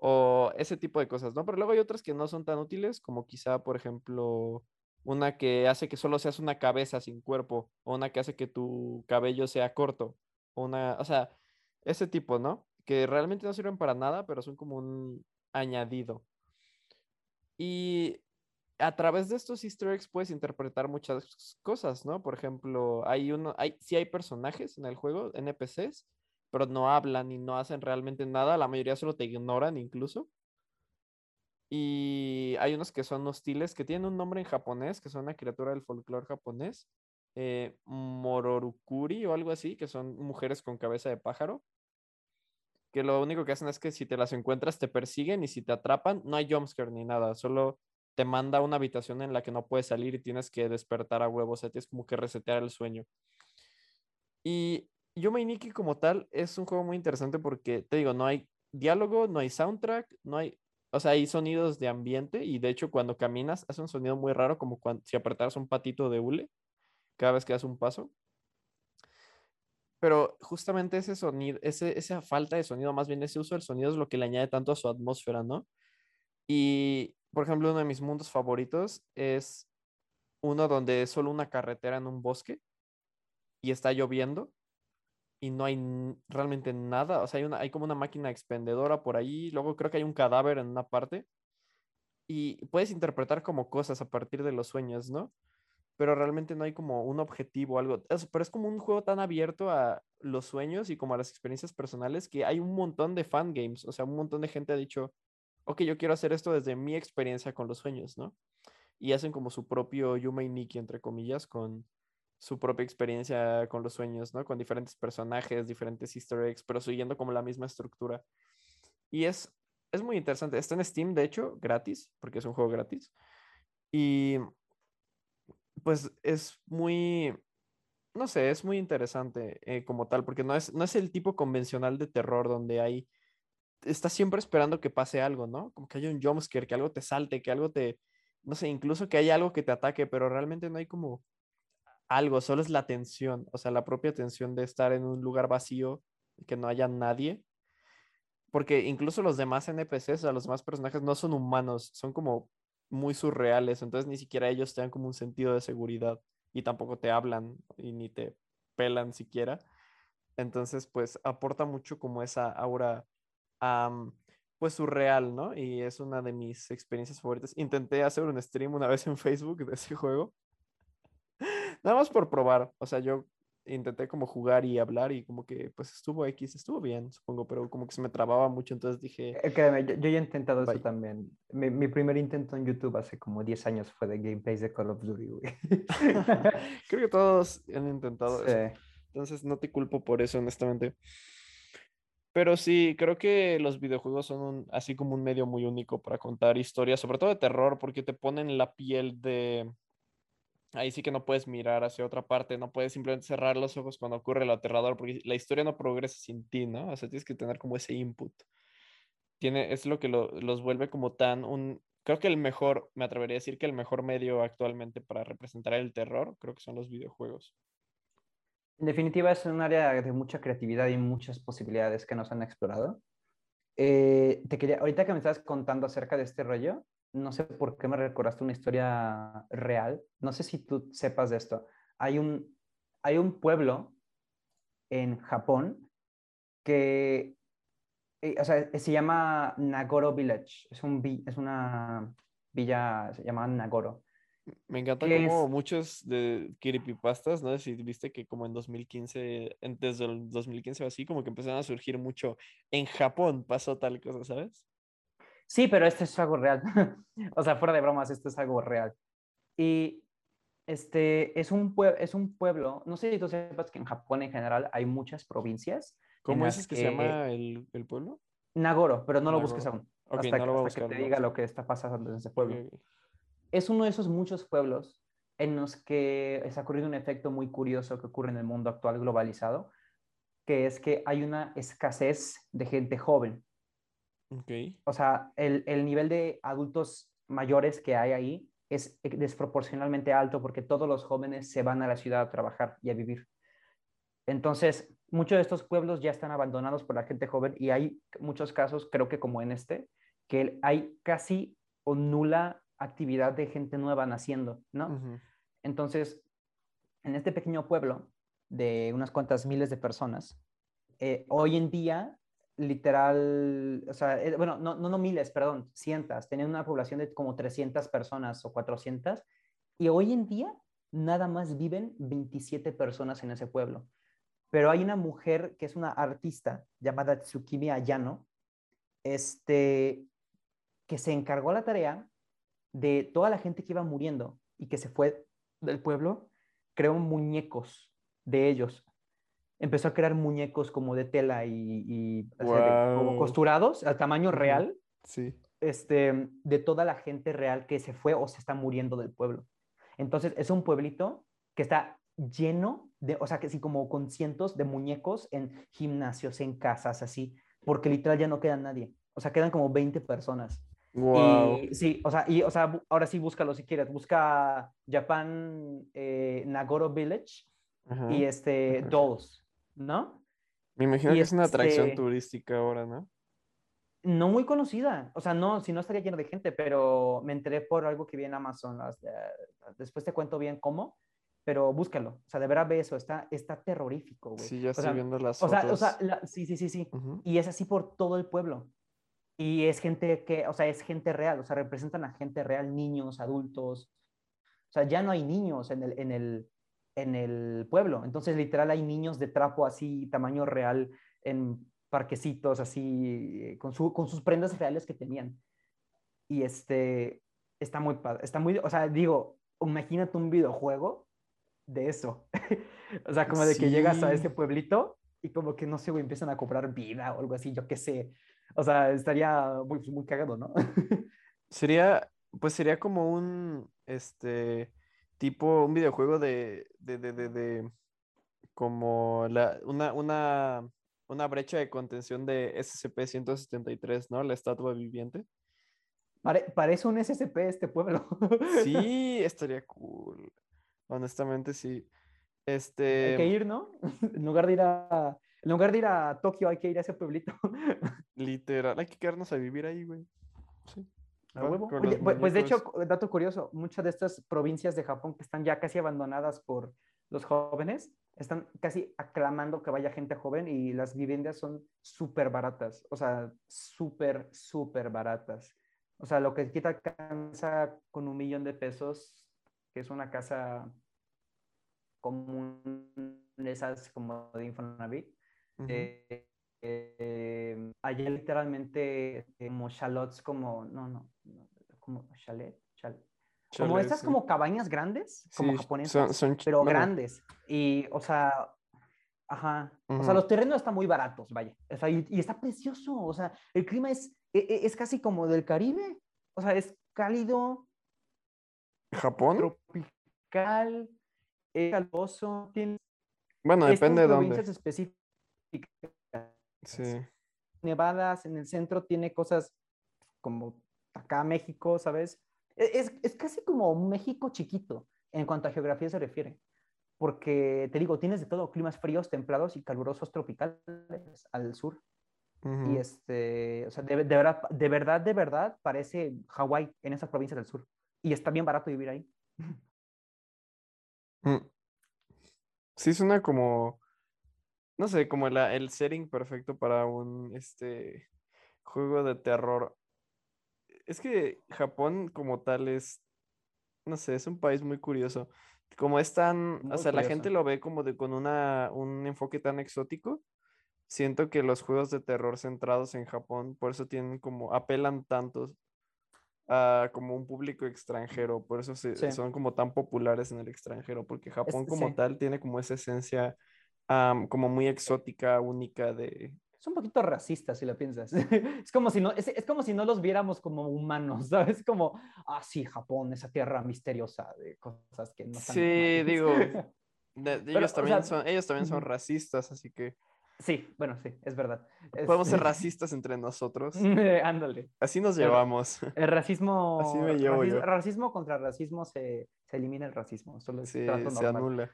o ese tipo de cosas, ¿no? Pero luego hay otras que no son tan útiles, como quizá, por ejemplo, una que hace que solo seas una cabeza sin cuerpo, o una que hace que tu cabello sea corto, o una, o sea, ese tipo, ¿no? Que realmente no sirven para nada, pero son como un añadido. Y a través de estos easter eggs puedes interpretar muchas cosas, ¿no? Por ejemplo, hay uno, hay, sí hay personajes en el juego, NPCs, pero no hablan y no hacen realmente nada, la mayoría solo te ignoran incluso. Y hay unos que son hostiles, que tienen un nombre en japonés, que son una criatura del folclore japonés, eh, Mororukuri o algo así, que son mujeres con cabeza de pájaro, que lo único que hacen es que si te las encuentras te persiguen y si te atrapan, no hay jumpscare ni nada, solo te manda una habitación en la que no puedes salir y tienes que despertar a huevos, o sea, tienes como que resetear el sueño. Y Yuma Nikki como tal es un juego muy interesante porque, te digo, no hay diálogo, no hay soundtrack, no hay, o sea, hay sonidos de ambiente y de hecho cuando caminas hace un sonido muy raro como cuando, si apretaras un patito de hule cada vez que das un paso. Pero justamente ese sonido, ese, esa falta de sonido, más bien ese uso del sonido es lo que le añade tanto a su atmósfera, ¿no? Y, por ejemplo, uno de mis mundos favoritos es uno donde es solo una carretera en un bosque y está lloviendo y no hay realmente nada. O sea, hay, una, hay como una máquina expendedora por ahí. Luego creo que hay un cadáver en una parte. Y puedes interpretar como cosas a partir de los sueños, ¿no? Pero realmente no hay como un objetivo o algo. pero es como un juego tan abierto a los sueños y como a las experiencias personales que hay un montón de fan games. O sea, un montón de gente ha dicho, ok, yo quiero hacer esto desde mi experiencia con los sueños, ¿no? Y hacen como su propio Yuma Nikki, entre comillas, con, su propia experiencia con los sueños, ¿no? Con diferentes personajes, diferentes easter eggs, pero siguiendo como la misma estructura. Y es, es muy interesante. Está en Steam, de hecho, gratis, porque es un juego gratis. Y pues es muy, no sé, es muy interesante eh, como tal, porque no es, no es el tipo convencional de terror donde hay, estás siempre esperando que pase algo, ¿no? Como que haya un jumpscare, que algo te salte, que algo te, no sé, incluso que haya algo que te ataque, pero realmente no hay como algo, solo es la tensión, o sea, la propia tensión de estar en un lugar vacío, que no haya nadie. Porque incluso los demás NPCs, o sea, los demás personajes no son humanos, son como muy surreales, entonces ni siquiera ellos te como un sentido de seguridad y tampoco te hablan y ni te pelan siquiera. Entonces, pues aporta mucho como esa aura, pues surreal, ¿no? Y es una de mis experiencias favoritas. Intenté hacer un stream una vez en Facebook de ese juego Nada más por probar. O sea, yo intenté como jugar y hablar y como que pues estuvo X, estuvo bien, supongo, pero como que se me trababa mucho, entonces dije... Eh, créeme, yo, ya he intentado eso también. Mi, mi, primer intento en YouTube hace como 10 años fue de gameplays de Call of Duty, güey. [laughs] Creo que todos han intentado eso. Entonces no te culpo por eso, honestamente. Pero sí, creo que los videojuegos son así como un medio muy único para contar historias, sobre todo de terror, porque te ponen la piel de, ahí sí que no puedes mirar hacia otra parte, no puedes simplemente cerrar los ojos cuando ocurre lo aterrador, porque la historia no progresa sin ti, ¿no? O sea, tienes que tener como ese input. Tiene, es lo que los vuelve como tan un, creo que el mejor, me atrevería a decir que el mejor medio actualmente para representar el terror, creo que son los videojuegos. En definitiva, es un área de mucha creatividad y muchas posibilidades que nos han explorado. Eh, te quería, ahorita que me estás contando acerca de este rollo, no sé por qué me recordaste una historia real. No sé si tú sepas de esto. Hay un, hay un pueblo en Japón que eh, o sea, se llama Nagoro Village. Es, un, es una villa, se llama Nagoro. Me encanta como muchos de creepypastas, ¿no? Si viste que como en 2015, desde el 2015 o así, como que empezaron a surgir mucho. En Japón pasó tal cosa, ¿sabes? Sí, pero esto es algo real. [laughs] o sea, fuera de bromas, esto es algo real. Y este es un, es un pueblo, no sé si tú sepas que en Japón en general hay muchas provincias. ¿Cómo es que, se llama el, el, pueblo? Nagoro, pero no lo busques aún. hasta, que, te diga lo que está pasando en ese pueblo. Es uno de esos muchos pueblos en los que ha ocurrido un efecto muy curioso que ocurre en el mundo actual globalizado, que es que hay una escasez de gente joven. O sea, el, el, nivel de adultos mayores que hay ahí es desproporcionalmente alto porque todos los jóvenes se van a la ciudad a trabajar y a vivir. Entonces, muchos de estos pueblos ya están abandonados por la gente joven y hay muchos casos, creo que como en este, que hay casi o nula actividad de gente nueva naciendo, ¿no? Entonces, en este pequeño pueblo de unas cuantas miles de personas, eh, hoy en día literal, o sea, eh, bueno, no, no, no miles, perdón, cientos, tenían una población de como 300 personas o 400, y hoy en día nada más viven 27 personas en ese pueblo. Pero hay una mujer que es una artista llamada Tsukimi Ayano, este, que se encargó la tarea de toda la gente que iba muriendo y que se fue del pueblo, creó muñecos de ellos. Empezó a crear muñecos como de tela y, como costurados al tamaño real. Sí. Este, de toda la gente real que se fue o se está muriendo del pueblo. Entonces, es un pueblito que está lleno de, o sea, que sí, como con cientos de muñecos en gimnasios, en casas, así, porque literal ya no queda nadie. O sea, quedan como 20 personas. Wow. sí, o sea, y, o sea, ahora sí búscalo si quieres. Busca Japan eh, Nagoro Village y este Dolls, ¿no? Me imagino que es una atracción este turística ahora, ¿no? No muy conocida, o sea, no, si no estaría lleno de gente, pero me enteré por algo que vi en Amazon. Después te cuento bien cómo, pero búscalo. O sea, de verdad ve eso, está, está terrorífico, güey. Sí, ya estoy viendo las o fotos. Sea, o sea, sí, sí, sí, sí. Y es así por todo el pueblo. Y es gente que, o sea, es gente real, o sea, representan a gente real, niños, adultos. O sea, ya no hay niños en el, en el, en el pueblo. Entonces, literal, hay niños de trapo así, tamaño real, en parquecitos así, con, su, con sus prendas reales que tenían. Y este, está muy padre, está muy, o sea, digo, imagínate un videojuego de eso. [laughs] o sea, como de que llegas a ese pueblito y como que, no sé, güey, empiezan a cobrar vida o algo así, yo qué sé. O sea, estaría muy, muy cagado, ¿no? [laughs] sería, pues sería como un, este, tipo, un videojuego de, de, de, de, de como la, una, una, una brecha de contención de SCP-173, ¿no? La estatua viviente. parece un SCP este pueblo. sí, [laughs] estaría cool. Honestamente, sí. Este... Hay que ir, ¿no? [laughs] En lugar de ir a, en lugar de ir a Tokio, hay que ir a ese pueblito. [laughs] Literal, hay que quedarnos a vivir ahí, güey. Sí. Pues, pues de hecho, dato curioso, muchas de estas provincias de Japón que están ya casi abandonadas por los jóvenes, están casi aclamando que vaya gente joven y las viviendas son súper baratas, o sea, súper, súper baratas. O sea, lo que quita casa con un millón de pesos, que es una casa común, esas como de Infonavit, eh, eh, allá literalmente este, como chalots, como, no, no, como chalet, como estas como cabañas grandes, como japonesas, son, pero grandes. Y, o sea, ajá, o sea, los terrenos están muy baratos, vaya. y, está precioso, o sea, el clima es, e, e, es, casi como del Caribe, o sea, es cálido. ¿Japón? Tropical, es calvoso, tiene... Bueno, depende de dónde. específicas Sí. Nevadas, en el centro tiene cosas como acá México, ¿sabes? E-, es, es casi como México chiquito en cuanto a geografía se refiere. Porque te digo, tienes de todo, climas fríos, templados y calurosos tropicales al sur. Y este, o sea, de, de, verdad, de verdad, de verdad, parece Hawái en esas provincias del sur. Y está bien barato vivir ahí. Mm. Sí, suena como no sé, como el setting perfecto para un este, juego de terror. Es que Japón como tal es, no sé, es un país muy curioso. Como es tan, o sea, la gente lo ve como de con una, un enfoque tan exótico. Siento que los juegos de terror centrados en Japón, por eso tienen como, apelan tantos a como un público extranjero, por eso son como tan populares en el extranjero, porque Japón como tal tiene como esa esencia como muy exótica, única de... Es un poquito racista si lo piensas. [laughs] es, como si no, es, es, como si no los viéramos como humanos, [laughs] ¿sabes? Como, ah, sí, Japón, esa tierra misteriosa de cosas que no están Sí, digo, [laughs] ellos, también son, ellos también son racistas, así que... Sí, bueno, sí, es verdad. Podemos ser racistas entre nosotros. Ándale. Así nos llevamos. El, racismo. Así me llevo racismo, racismo contra racismo se, se, elimina el racismo. Solo sí, se anula.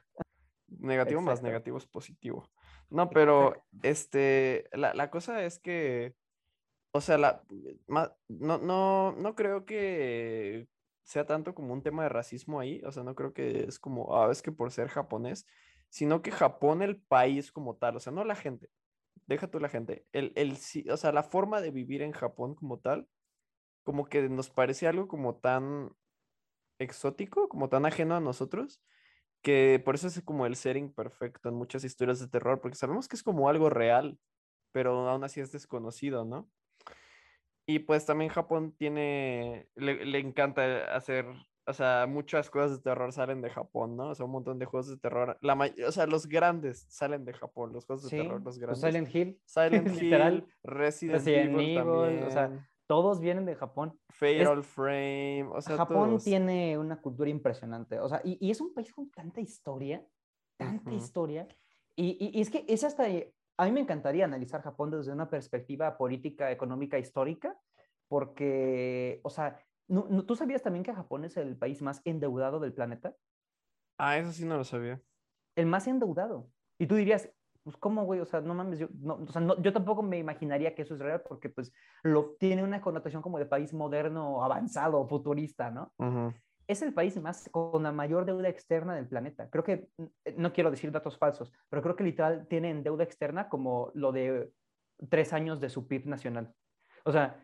Negativo más negativo es positivo. No, pero este, la, la, cosa es que, o sea, la, no, no, no creo que sea tanto como un tema de racismo ahí, o sea, no creo que es como, ah, es que por ser japonés, sino que Japón, el país como tal, o sea, no la gente, deja tú la gente, el, el, o sea, la forma de vivir en Japón como tal, como que nos parece algo como tan exótico, como tan ajeno a nosotros, que por eso es como el setting perfecto en muchas historias de terror, porque sabemos que es como algo real, pero aún así es desconocido, ¿no? Y pues también Japón tiene, le, le encanta hacer o sea, muchas cosas de terror salen de Japón, ¿no? O sea, un montón de juegos de terror. La o sea, los grandes salen de Japón, los juegos de terror, los pues grandes. Silent Hill. Silent [laughs] Hill, Resident, Evil, también. O sea, todos vienen de Japón. Fatal Frame, o sea, Japón tiene una cultura impresionante, o sea, y, y, es un país con tanta historia, tanta historia, y, y, es que es hasta, a mí me encantaría analizar Japón desde una perspectiva política, económica, histórica, porque, o sea, ¿Tú sabías también que Japón es el país más endeudado del planeta? Ah, eso sí no lo sabía. El más endeudado. Y tú dirías, pues, ¿cómo, güey? O sea, no mames, yo, no, o sea, yo tampoco me imaginaría que eso es real porque, pues, lo, tiene una connotación como de país moderno, avanzado, futurista, ¿no? Es el país más con la mayor deuda externa del planeta. Creo que, eh, no quiero decir datos falsos, pero creo que literal tienen deuda externa como lo de tres años de su PIB nacional. O sea,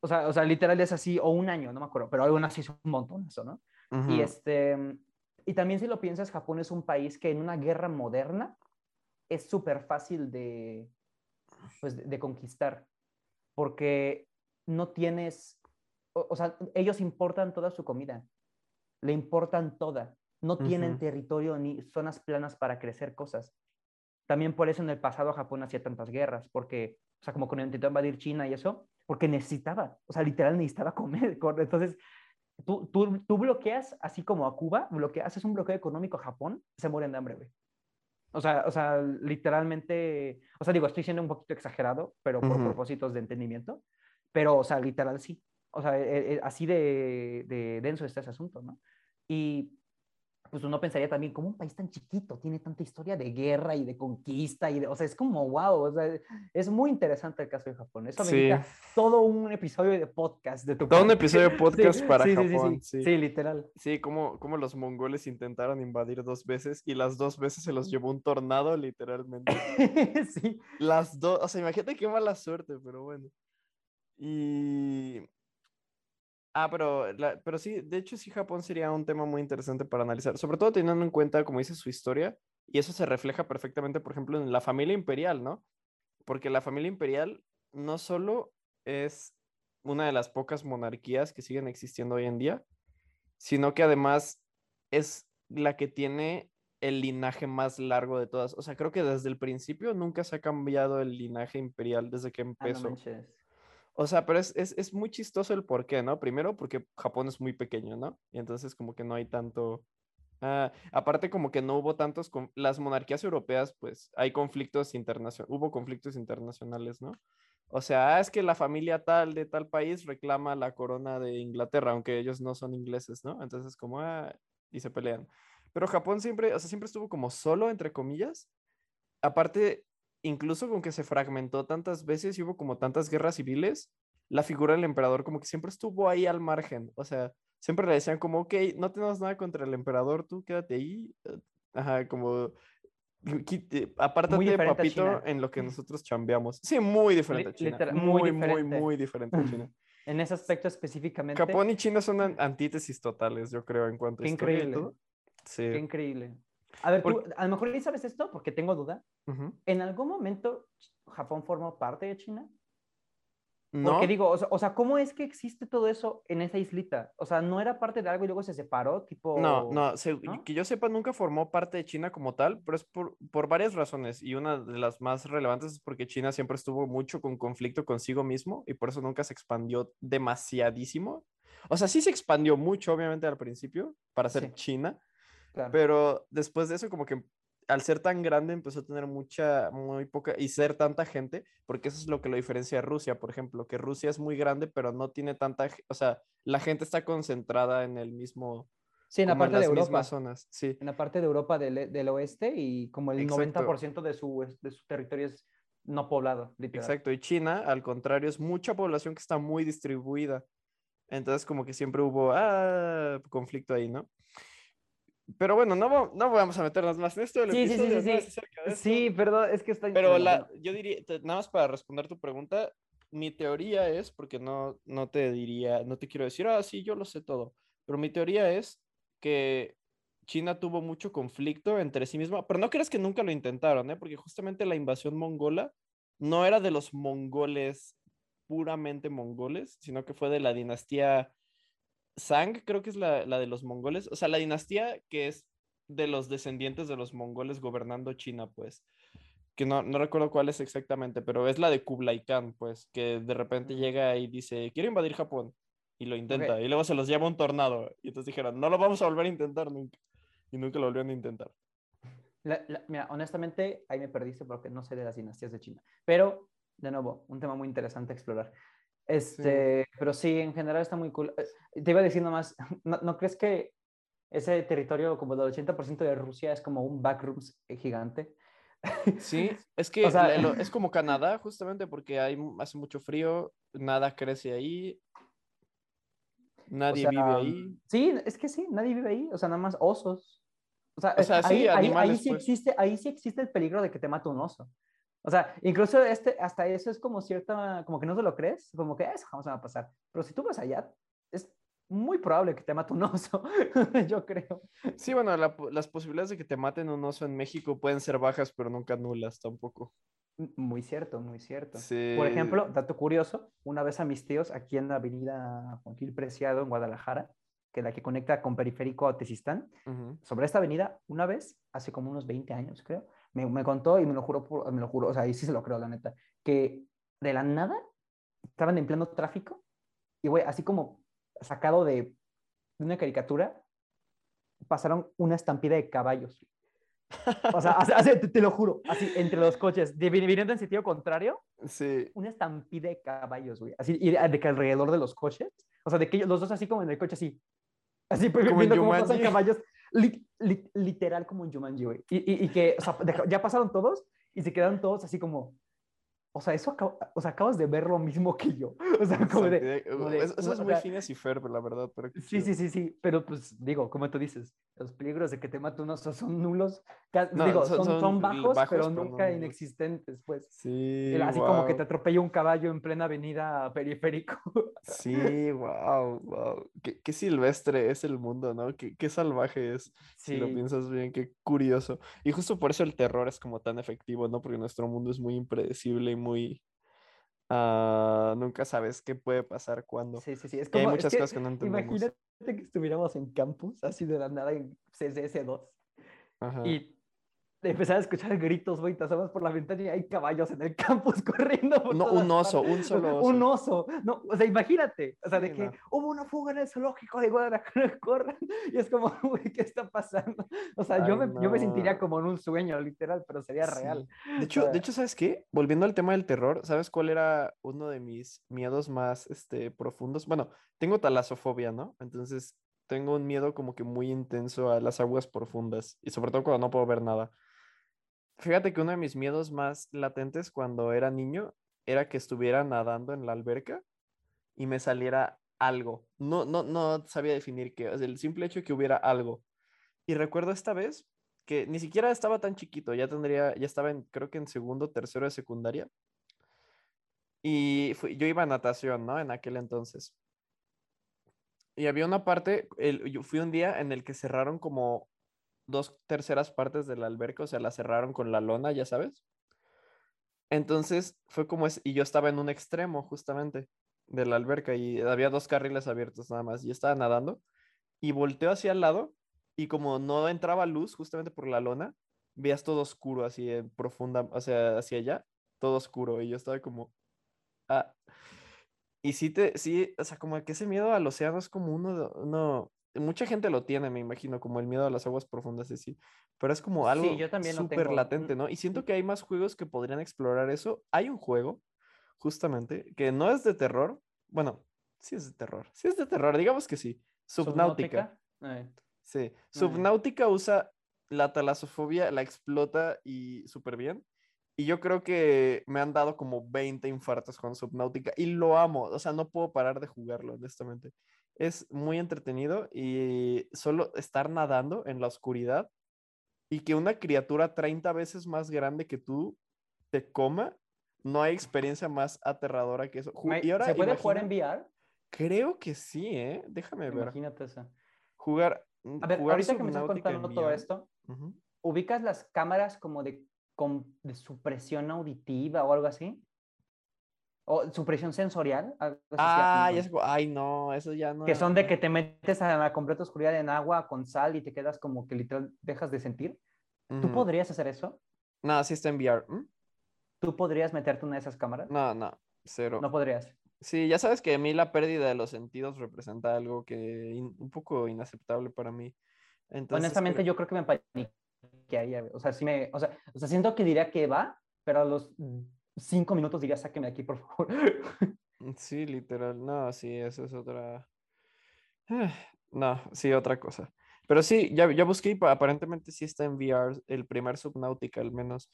o sea, o sea, literal es así, o un año, no me acuerdo, pero aún así es un montón eso, ¿no? Y este, y también si lo piensas, Japón es un país que en una guerra moderna es súper fácil de, pues, de, conquistar, porque no tienes, o, sea, ellos importan toda su comida, le importan toda, no tienen territorio ni zonas planas para crecer cosas. También por eso en el pasado Japón hacía tantas guerras, porque, o sea, como cuando intentó invadir China y eso, porque necesitaba, o sea, literal necesitaba [laughs] comer. Entonces, tú, tú, tú bloqueas, así como a Cuba, bloqueas, haces un bloqueo económico a Japón, se mueren de hambre, güey. O sea, o sea, literalmente, o sea, digo, estoy siendo un poquito exagerado, pero por propósitos de entendimiento, pero, o sea, literal sí. O sea, e, e, así de, de denso está ese asunto, ¿no? Y pues uno pensaría también, ¿cómo un país tan chiquito tiene tanta historia de guerra y de conquista? Y de, o sea, es como, wow, o sea, es muy interesante el caso de Japón. Eso sí. todo un episodio de podcast de tu Todo un episodio de [laughs] podcast para sí, Japón. Sí, sí, literal. Sí, como, como los mongoles intentaron invadir dos veces y las dos veces se los llevó un tornado, literalmente. [laughs] sí. Las dos, o sea, imagínate qué mala suerte, pero bueno. Y Ah, pero, pero sí, de hecho sí Japón sería un tema muy interesante para analizar, sobre todo teniendo en cuenta, como dice, su historia, y eso se refleja perfectamente, por ejemplo, en la familia imperial, ¿no? Porque la familia imperial no solo es una de las pocas monarquías que siguen existiendo hoy en día, sino que además es la que tiene el linaje más largo de todas. O sea, creo que desde el principio nunca se ha cambiado el linaje imperial desde que ah, empezó. O sea, pero es, es, es, muy chistoso el por qué, ¿no? Primero porque Japón es muy pequeño, ¿no? Y entonces como que no hay tanto... Ah, aparte como que no hubo tantos... Con... Las monarquías europeas, pues hay conflictos internacionales, hubo conflictos internacionales, ¿no? O sea, ah, es que la familia tal de tal país reclama la corona de Inglaterra, aunque ellos no son ingleses, ¿no? Entonces como, ah, y se pelean. Pero Japón siempre, o sea, siempre estuvo como solo, entre comillas. Aparte, incluso con que se fragmentó tantas veces y hubo como tantas guerras civiles, la figura del emperador como que siempre estuvo ahí al margen. O sea, siempre le decían como, ok, no tenemos nada contra el emperador, tú quédate ahí. Eh, ajá, como, apártate, papito, en lo que nosotros chambeamos. Sí, muy diferente a China. muy, muy, muy, diferente a China. en ese aspecto específicamente. Japón y China son antítesis totales, yo creo, en cuanto a Qué increíble. Sí. Qué increíble. A ver, tú, a lo mejor ni sabes esto porque tengo duda. ¿En algún momento Japón formó parte de China? No. Porque digo, o sea, ¿cómo es que existe todo eso en esa islita? O sea, ¿no era parte de algo y luego se separó? Tipo... No, no, que yo sepa, nunca formó parte de China como tal, pero es por, por, varias razones. Y una de las más relevantes es porque China siempre estuvo mucho con conflicto consigo mismo y por eso nunca se expandió demasiadísimo. O sea, sí se expandió mucho, obviamente, al principio, para ser China, pero después de eso, como que al ser tan grande empezó a tener mucha, muy poca, y ser tanta gente, porque eso es lo que lo diferencia de Rusia, por ejemplo, que Rusia es muy grande, pero no tiene tanta, o sea, la gente está concentrada en el mismo... Sí, en la parte de Europa. zonas, sí. En la parte de Europa del, del oeste y como el 90% de su, de su territorio es no poblado, literal. Exacto, y China, al contrario, es mucha población que está muy distribuida. Entonces, como que siempre hubo ah, conflicto ahí, ¿no? Pero bueno, no, no vamos a meternos más en esto. el Sí, sí, sí, sí, sí. Sí, perdón, es que está Pero la, yo diría, nada más para responder tu pregunta, mi teoría es, porque no, no te diría, no te quiero decir, ah, sí, yo lo sé todo, pero mi teoría es que China tuvo mucho conflicto entre sí misma, pero no creas que nunca lo intentaron, ¿eh? Porque justamente la invasión mongola no era de los mongoles puramente mongoles, sino que fue de la dinastía Zhang, creo que es la, la de los mongoles, o sea, la dinastía que es de los descendientes de los mongoles gobernando China, pues que no, no recuerdo cuál es exactamente, pero es la de Kublai Khan, pues, que de repente Mm. llega y dice, quiero invadir Japón, y lo intenta, y luego se los lleva un tornado, y entonces dijeron, no lo vamos a volver a intentar nunca, y nunca lo volvieron a intentar. La- la- mira, honestamente, ahí me perdiste porque no sé de las dinastías de China. Pero, de nuevo, un tema muy interesante a explorar. Este, Pero sí, en general está muy cool. Eh, Te iba a decir nomás, ¿no, no crees que ese territorio, como del 80% de Rusia, es como un backrooms gigante? Sí, [laughs] es que O sea- [laughs] es como Canadá, justamente, porque hay, hace mucho frío, nada crece ahí, O nadie sea, vive ahí. Sí, es que sí, nadie vive ahí, o sea, nada más osos. O sea, O sea, sí, ahí, ahí- ahí animales, sí pues. existe, ahí sí existe el peligro de que te mate un oso. O sea, incluso este, hasta eso es como cierta, como que no te lo crees, como que eso jamás va a pasar. Pero si tú vas allá, es muy probable que te mate un oso, [laughs] yo creo. Sí, bueno, la las posibilidades de que te maten un oso en México pueden ser bajas, pero nunca nulas tampoco. Muy cierto, muy cierto. Sí. Por ejemplo, dato curioso, una vez a mis tíos aquí en la avenida Juan Gil Preciado en Guadalajara, que es la que conecta con Periférico a Tezistán, Ujú. sobre esta avenida, una vez, hace como unos 20 años, creo, me, me contó y me lo juró, por- me lo juró, o sea, y sí se lo creo, la neta, que de la nada estaban en pleno tráfico y, güey, así como sacado de, de una caricatura, pasaron una estampida de caballos. O sea, hace- te, te lo juro, así, entre los coches, viniendo en sentido contrario, Sí, una estampida de caballos, güey, así, y de, que alrededor de los coches, o sea, de que ellos- los dos así como en el coche, así, así, Como en viendo cómo pasan caballos, li- li- literal como en Jumanji, güey, y, y, que, ya pasaron todos y se quedaron todos así como, o sea, eso, o sea, acabas de ver lo mismo que yo, [laughs] o sea, como de, como de- eso, eso es o muy sea, Phineas y Ferb, la verdad, pero Sí, sí, sí, sí, pero pues digo, como tú dices, los peligros de que te mate un oso son nulos, No, digo, son- son, son bajos, bajos, pero no nunca nulos. inexistentes, pues. Sí, El- Así como que te atropella un caballo en plena avenida periférico. Sí, wow, wow. Qué, qué silvestre es el mundo, ¿no? Qué, qué salvaje es, si lo Sí. piensas bien, qué curioso. Y justo por eso el terror es como tan efectivo, ¿no? Porque nuestro mundo es muy impredecible y muy... ah, nunca sabes qué puede pasar cuándo. Sí, sí, sí. Es Y hay como, es muchas que cosas que no entendemos. imagínate que estuviéramos en campus, así de la nada, en CSS2, Ajá. y empezar a escuchar gritos, güey, te asomas por la ventana y hay caballos en el [laughs] campus corriendo por No, un oso, partes. un solo oso. Un oso. No, o sea, imagínate. O sea, de que hubo una fuga en el zoológico de Guadalajara, [laughs] corran. Y es como, [laughs] güey, ¿qué está pasando? O sea, yo, me, yo me sentiría como en un sueño, literal, pero sería Sí. real. De hecho, de sea- hecho, ¿sabes qué? Volviendo al tema del terror, ¿sabes cuál era uno de mis miedos más este, profundos? Bueno, tengo talasofobia, ¿no? Entonces, tengo un miedo como que muy intenso a las aguas profundas y sobre todo cuando no puedo ver nada. Fíjate que uno de mis miedos más latentes cuando era niño era que estuviera nadando en la alberca y me saliera algo. No, no, no sabía definir qué, el simple hecho de que hubiera algo. Y recuerdo esta vez que ni siquiera estaba tan chiquito, ya tendría, ya estaba en, creo que en segundo, tercero de secundaria. Y fui- yo iba a natación, ¿no? En aquel entonces. Y había una parte, el- yo fui un día en el que cerraron como dos terceras partes de la alberca, o sea, la cerraron con la lona, ya sabes. Entonces fue como es, y yo estaba en un extremo justamente de la alberca y había dos carriles abiertos nada más y estaba nadando y volteo hacia el lado y como no entraba luz justamente por la lona, veías todo oscuro así en profunda, o sea, hacia allá, todo oscuro y yo estaba como, ah, y sí te, sí, o sea, como que ese miedo al océano es como uno, uno, mucha gente lo tiene, me imagino, como el miedo a las aguas profundas, y sí, pero es como algo Sí, súper latente, Mm, ¿no? Y siento que hay más juegos que podrían explorar eso. Hay un juego, justamente, que no es de terror, bueno, sí es de terror, sí es de terror, digamos que sí, Subnáutica. Eh, Sí, Subnáutica usa la talasofobia, la explota y súper bien. Y yo creo que me han dado como 20 infartos con Subnautica y lo amo. O sea, no puedo parar de jugarlo, honestamente. Es muy entretenido y solo estar nadando en la oscuridad y que una criatura 30 veces más grande que tú te coma, no hay experiencia más aterradora que eso. Y ahora ¿Se puede jugar en imagina- VR? Creo que sí, ¿eh? Déjame ver. Imagínate eso. Jugar. mm, A ver, jugar ahorita que me estás contando todo esto, Ujú. ¿ubicas las cámaras como de, com- de supresión auditiva o algo así? ¿O supresión sensorial? algo Ah, cu- Ay, no, eso ya no. Que son de que te metes a la completa oscuridad en agua con sal y te quedas como que literal dejas de sentir. ¿Tú Ujú. podrías hacer eso? No, sí está en VR. ¿Mm? ¿Tú podrías meterte una de esas cámaras? No, no, cero. No podrías. Sí, ya sabes que a mí la pérdida de los sentidos representa algo que in- un poco inaceptable para mí. Entonces, Honestamente, yo creo que me paniquearía. O sea, sí me, o sea, o sea, siento que diría que va, pero a los cinco minutos diría, sáqueme de aquí, por favor. [laughs] Sí, literal. No, sí, eso es otra. Ah, No, sí, otra cosa. Pero sí, ya, ya busqué aparentemente sí está en VR, el primer Subnautica al menos.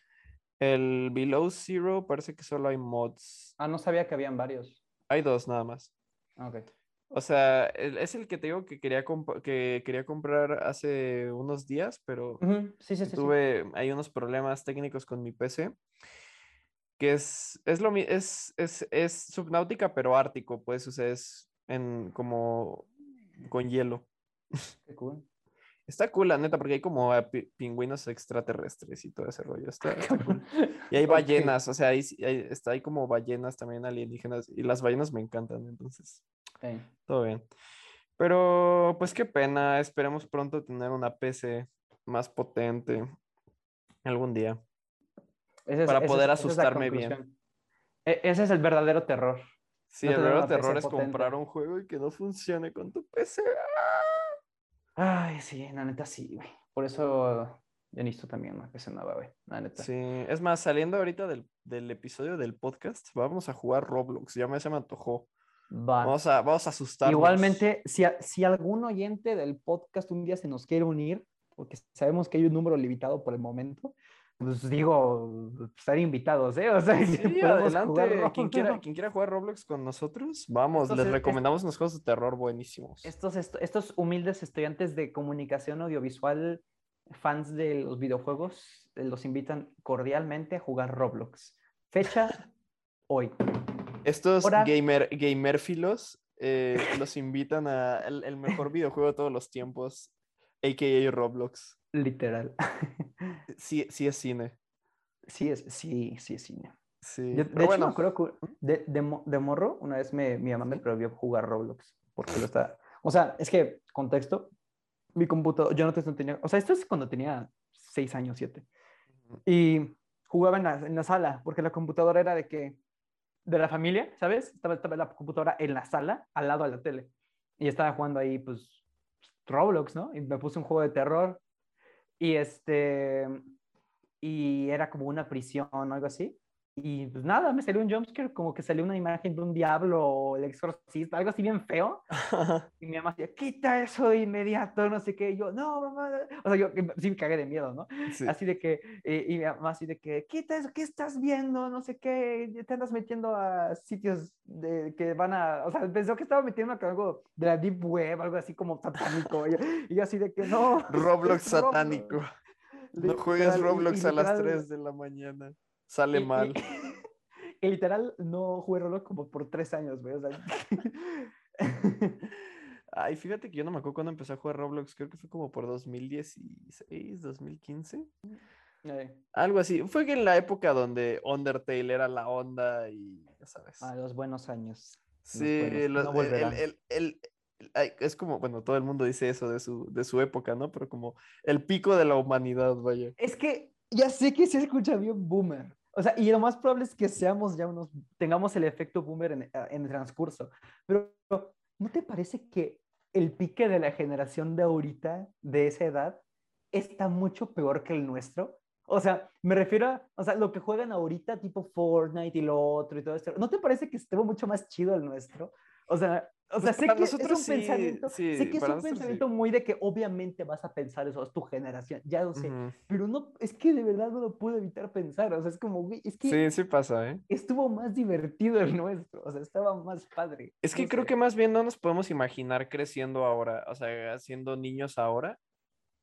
El Below Zero parece que solo hay mods. ah, no sabía que habían varios. Hay dos nada más. Ah, Ok. O sea, es el que te digo que quería, que quería comprar hace unos días, pero Ujú, Sí, sí, sí. sí. tuve hay unos problemas técnicos con mi PC. Que es, es lo es, es, es Subnautica, pero ártico, pues, o sea, es en como con hielo. [laughs] Qué cool. Está cool, la neta, porque hay como ah, pi- pingüinos extraterrestres y todo ese rollo. Está, está cool. [laughs] Y hay ballenas, o sea, ahí está, hay como ballenas también alienígenas, y las ballenas me encantan, entonces, Sí. todo bien. Pero, pues qué pena, esperemos pronto tener una PC más potente algún día. Ese es- Para ese poder es asustarme bien. E- ese es el verdadero terror. Sí, No el verdadero terror es potente. comprar un juego y que no funcione con tu PC. Ay, sí, la neta sí, güey. Por eso yo necesito también una PC nueva, güey. La neta. Sí, es más, saliendo ahorita del, del episodio del podcast, vamos a jugar Roblox. Ya me, se me antojó. Va. Vamos a, vamos a asustarnos. Igualmente, si, a- si algún oyente del podcast un día se nos quiere unir, porque sabemos que hay un número limitado por el momento, pues digo, estar invitados, ¿eh? O sea, Sí, [laughs] adelante. Quien quiera, Roblox. [laughs] quien quiera jugar Roblox con nosotros, vamos, Estos les es- es- recomendamos unos juegos de terror buenísimos. Estos, est- estos humildes estudiantes de comunicación audiovisual, fans de los videojuegos, eh, los invitan cordialmente a jugar Roblox. Fecha [laughs] hoy. Estos gamer, gamerfilos eh, los invitan a el, el mejor videojuego de todos los tiempos, a.k.a. Roblox. Literal. [laughs] Sí, sí es cine. Sí, es, sí, sí, es cine. Sí. Yo, de hecho, bueno, acuerdo que de, de, de morro, una vez me, mi mamá me prohibió jugar Roblox. Porque lo está. O sea, es que, contexto, mi computador, yo no te- no tenía. O sea, esto es cuando tenía seis años, siete. Y jugaba en la, en la sala, porque la computadora era de que. de la familia, ¿sabes? Estaba, estaba la computadora en la sala, al lado de la tele. Y estaba jugando ahí, pues, Roblox, ¿no? Y me puse un juego de terror. Y este. Y era como una prisión o algo así. Y pues nada, me salió un jumpscare, como que salió una imagen de un diablo o el exorcista, algo así bien feo. [laughs] Y mi mamá decía, quita eso de inmediato, no sé qué. Y yo, no, mamá. O sea, yo sí me cagué de miedo, ¿no? sí. Así de que, eh, y mi mamá así de que, quita eso, ¿qué estás viendo? No sé qué, te andas metiendo a sitios de, que van a, o sea, pensó que estaba metiendo a algo de la Deep Web, algo así como satánico. Y yo, y yo así de que, no. Roblox satánico. No y- Roblox y a las literal- 3 de la mañana. Sale y- mal. [laughs] y literal, no jugué Roblox como por tres años, güey. O sea, [laughs] Ay, fíjate que yo no me acuerdo cuando empecé a jugar Roblox. Creo que fue como por 2016, 2015. eh, Algo así. Fue que en la época donde Undertale era la onda y ya sabes. a los buenos años. Sí, buenos, lo- no el- el- el- es como, bueno, todo el mundo dice eso de su, de su época, ¿no? Pero como el pico de la humanidad, vaya. Es que ya sé que se escucha bien boomer. O sea, y lo más probable es que seamos ya unos, tengamos el efecto boomer en, en el transcurso. Pero, ¿no te parece que el pique de la generación de ahorita, de esa edad, está mucho peor que el nuestro? O sea, me refiero a, o sea, lo que juegan ahorita, tipo Fortnite y lo otro y todo esto. ¿No te parece que estuvo mucho más chido el nuestro? O sea, o sea, Pues sé que nosotros sí, pensamiento, sí, sé que es un sí. pensamiento muy de que obviamente vas a pensar eso, es tu generación, ya lo sé, Ujú. pero no, es que de verdad no lo puedo evitar pensar, o sea, es como, güey, es que Sí, sí pasa, ¿eh? estuvo más divertido el nuestro, o sea, estaba más padre. Es que no creo sé. que más bien no nos podemos imaginar creciendo ahora, o sea, siendo niños ahora.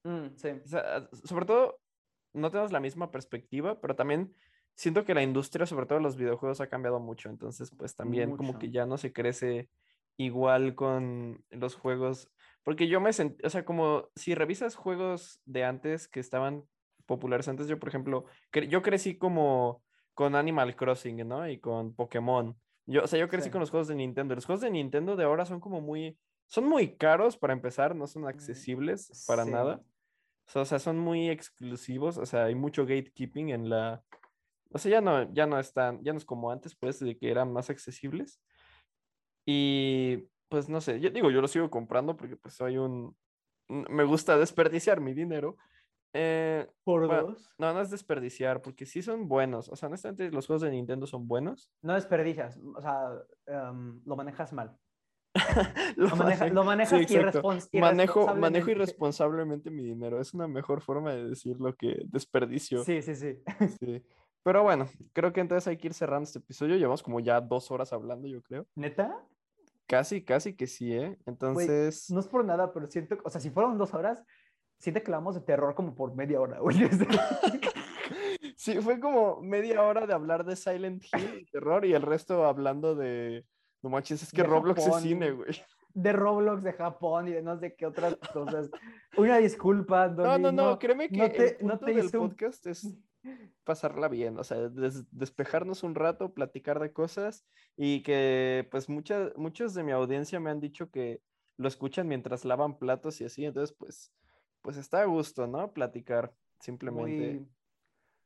Mm, sí. O sea, sobre todo, no tenemos la misma perspectiva, pero también siento que la industria, sobre todo los videojuegos, ha cambiado mucho. Entonces, pues también como que Mucho. ya no se crece igual con los juegos. Porque yo me sentí, o sea, como si revisas juegos de antes que estaban populares antes, yo, por ejemplo, cre- yo crecí como con Animal Crossing, ¿no? Y con Pokémon. Yo, o sea, yo crecí Sí. con los juegos de Nintendo. Los juegos de Nintendo de ahora son como muy, son muy caros para empezar, no son accesibles para sí. nada. O sea, son muy exclusivos, o sea, hay mucho gatekeeping en la... O sea, ya no, ya no están, ya no es como antes, pues, de que eran más accesibles. Y pues no sé, yo digo, yo lo sigo comprando porque pues soy un... Me gusta desperdiciar mi dinero. Eh, Por bueno, dos. no, no es desperdiciar, porque sí son buenos. O sea, honestamente, los juegos de Nintendo son buenos. No desperdicias, o sea, em, lo manejas mal. [laughs] Lo maneja- mane- lo sí, manejas irrespons- Manejo, manejo irresponsablemente. irresponsablemente mi dinero. Es una mejor forma de decirlo que desperdicio. Sí, sí, sí. Sí. Pero bueno, creo que entonces hay que ir cerrando este episodio. Llevamos como ya dos horas hablando, yo creo. ¿Neta? Casi, casi que sí, ¿eh? Güey, Entonces, no es por nada, pero siento, o sea, si fueron dos horas, siento que hablamos de terror como por media hora, güey. [laughs] [laughs] sí, fue como media hora de hablar de Silent Hill y terror y el resto hablando de... No manches, es que De Roblox es cine, güey. De Roblox, de Japón y de no sé qué otras cosas. Una disculpa, No, Dolly, no, no, créeme que no el te- no punto te del hice un- podcast es pasarla bien, o sea, des- despejarnos un rato, platicar de cosas y que pues muchas, muchos de mi audiencia me han dicho que lo escuchan mientras lavan platos y así, entonces pues, pues está a gusto, ¿no? Platicar simplemente. Muy,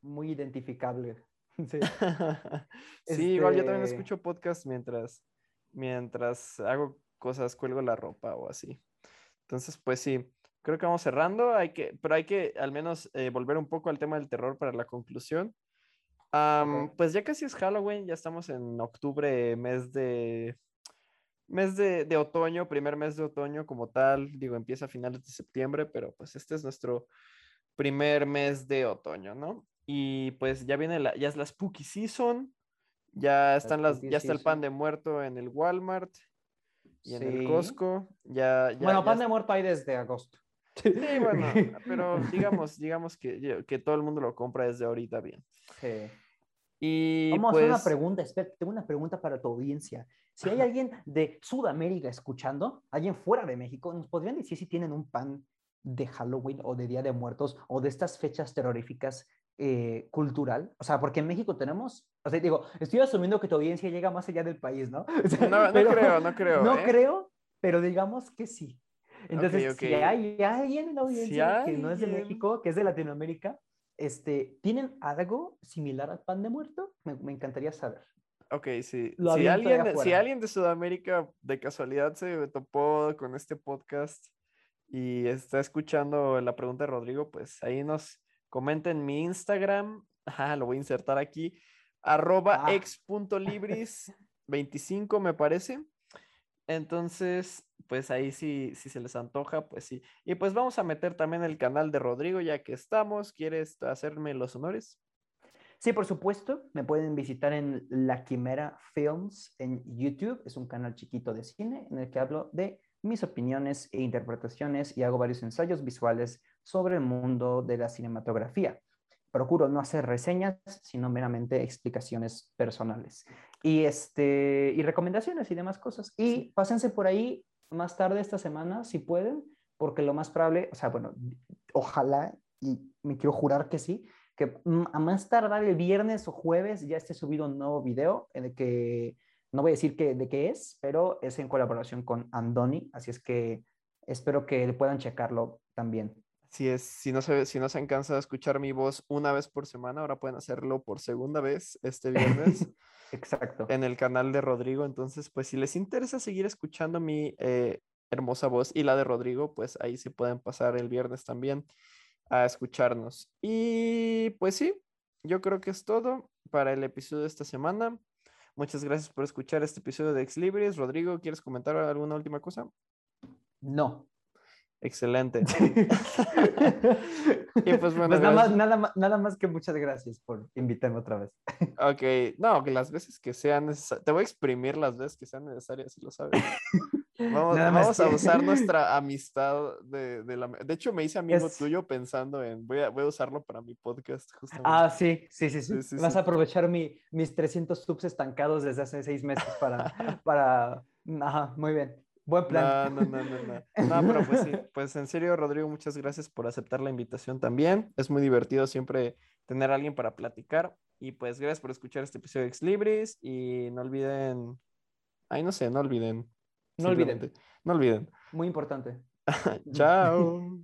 muy identificable. [laughs] Sí. [laughs] Sí, igual yo también Este- escucho podcast mientras, mientras hago cosas, cuelgo la ropa o así. Entonces, pues sí, creo que vamos cerrando, hay que, pero hay que al menos eh, volver un poco al tema del terror para la conclusión. Ok. Pues ya casi es Halloween, ya estamos en octubre, mes de, mes de, de otoño, primer mes de otoño como tal, digo, empieza a finales de septiembre, pero pues este es nuestro primer mes de otoño, ¿no? Y pues ya viene la, ya es la spooky season, ya están las, spooky ya está el pan de muerto en el Walmart y en el Sí. Costco, ya, ya, bueno, ya pan de muerto hay desde agosto. Sí, bueno, [laughs] pero digamos, digamos que, que todo el mundo lo compra desde ahorita bien. Sí. Y Vamos a pues, hacer una pregunta, espera, tengo una pregunta para tu audiencia. Si hay alguien de Sudamérica escuchando, alguien fuera de México, ¿nos podrían decir si tienen un pan de Halloween o de Día de Muertos o de estas fechas terroríficas eh, cultural? O sea, porque en México tenemos, o sea, digo, estoy asumiendo que tu audiencia llega más allá del país, ¿no? [laughs] O sea, No, no creo, no creo, No ¿eh? creo, pero digamos que sí. Entonces, si hay alguien en la audiencia que no es de. México, que es de Latinoamérica, este, ¿tienen algo similar al pan de muerto? Me, me encantaría saber. Ok, sí. Si alguien, de- si alguien de Sudamérica de casualidad se topó con este podcast y está escuchando la pregunta de Rodrigo, pues ahí nos comenta en mi Instagram. [laughs] Ajá, lo voy a insertar aquí. Arroba Ah. ex.libris25, me parece. Entonces, pues ahí sí, si se les antoja, pues sí. Y pues vamos a meter también el canal de Rodrigo, ya que estamos. ¿Quieres hacerme los honores? Sí, por supuesto, me pueden visitar en La Quimera Films en YouTube. Es un canal chiquito de cine en el que hablo de mis opiniones e interpretaciones y hago varios ensayos visuales sobre el mundo de la cinematografía. Procuro no hacer reseñas, sino meramente explicaciones personales y, este, y recomendaciones y demás cosas. Y pásense por ahí más tarde esta semana, si pueden, porque lo más probable, o sea, bueno, ojalá, y me quiero jurar que sí, que a más tardar el viernes o jueves ya esté subido un nuevo video en el que no voy a decir que, de qué es, pero es en colaboración con Andoni, así es que espero que puedan checarlo también. Así es, si no, se, si no se han cansado de escuchar mi voz una vez por semana, ahora pueden hacerlo por segunda vez este viernes [laughs] Exacto. en el canal de Rodrigo. Entonces, pues si les interesa seguir escuchando mi eh, hermosa voz y la de Rodrigo, pues ahí se pueden pasar el viernes también a escucharnos. Y pues sí, yo creo que es todo para el episodio de esta semana. Muchas gracias por escuchar este episodio de Ex Libris. Rodrigo, ¿quieres comentar alguna última cosa? No. Excelente. [laughs] y pues bueno, Pues nada más, nada, más, nada más que muchas gracias por invitarme otra vez. Ok, no, que las veces que sean necesarias, te voy a exprimir las veces que sean necesarias, si lo sabes. [laughs] Vamos, vamos a que- usar [laughs] nuestra amistad de, de la... De hecho, me hice amigo Es- tuyo pensando en, voy a, voy a usarlo para mi podcast, justamente. Ah, sí, sí, sí, sí. Sí, sí, Vas sí. a aprovechar mi, mis 300 subs estancados desde hace seis meses para, para... Ajá, muy bien. Buen plan. No, no, no, no, no. No, pero pues sí, [laughs] pues en serio, Rodrigo, muchas gracias por aceptar la invitación también. Es muy divertido siempre tener a alguien para platicar. Y pues gracias por escuchar este episodio de Ex Libris. Y no olviden. Ay, no sé, no olviden. No olviden. No olviden. Muy importante. [laughs] Chao.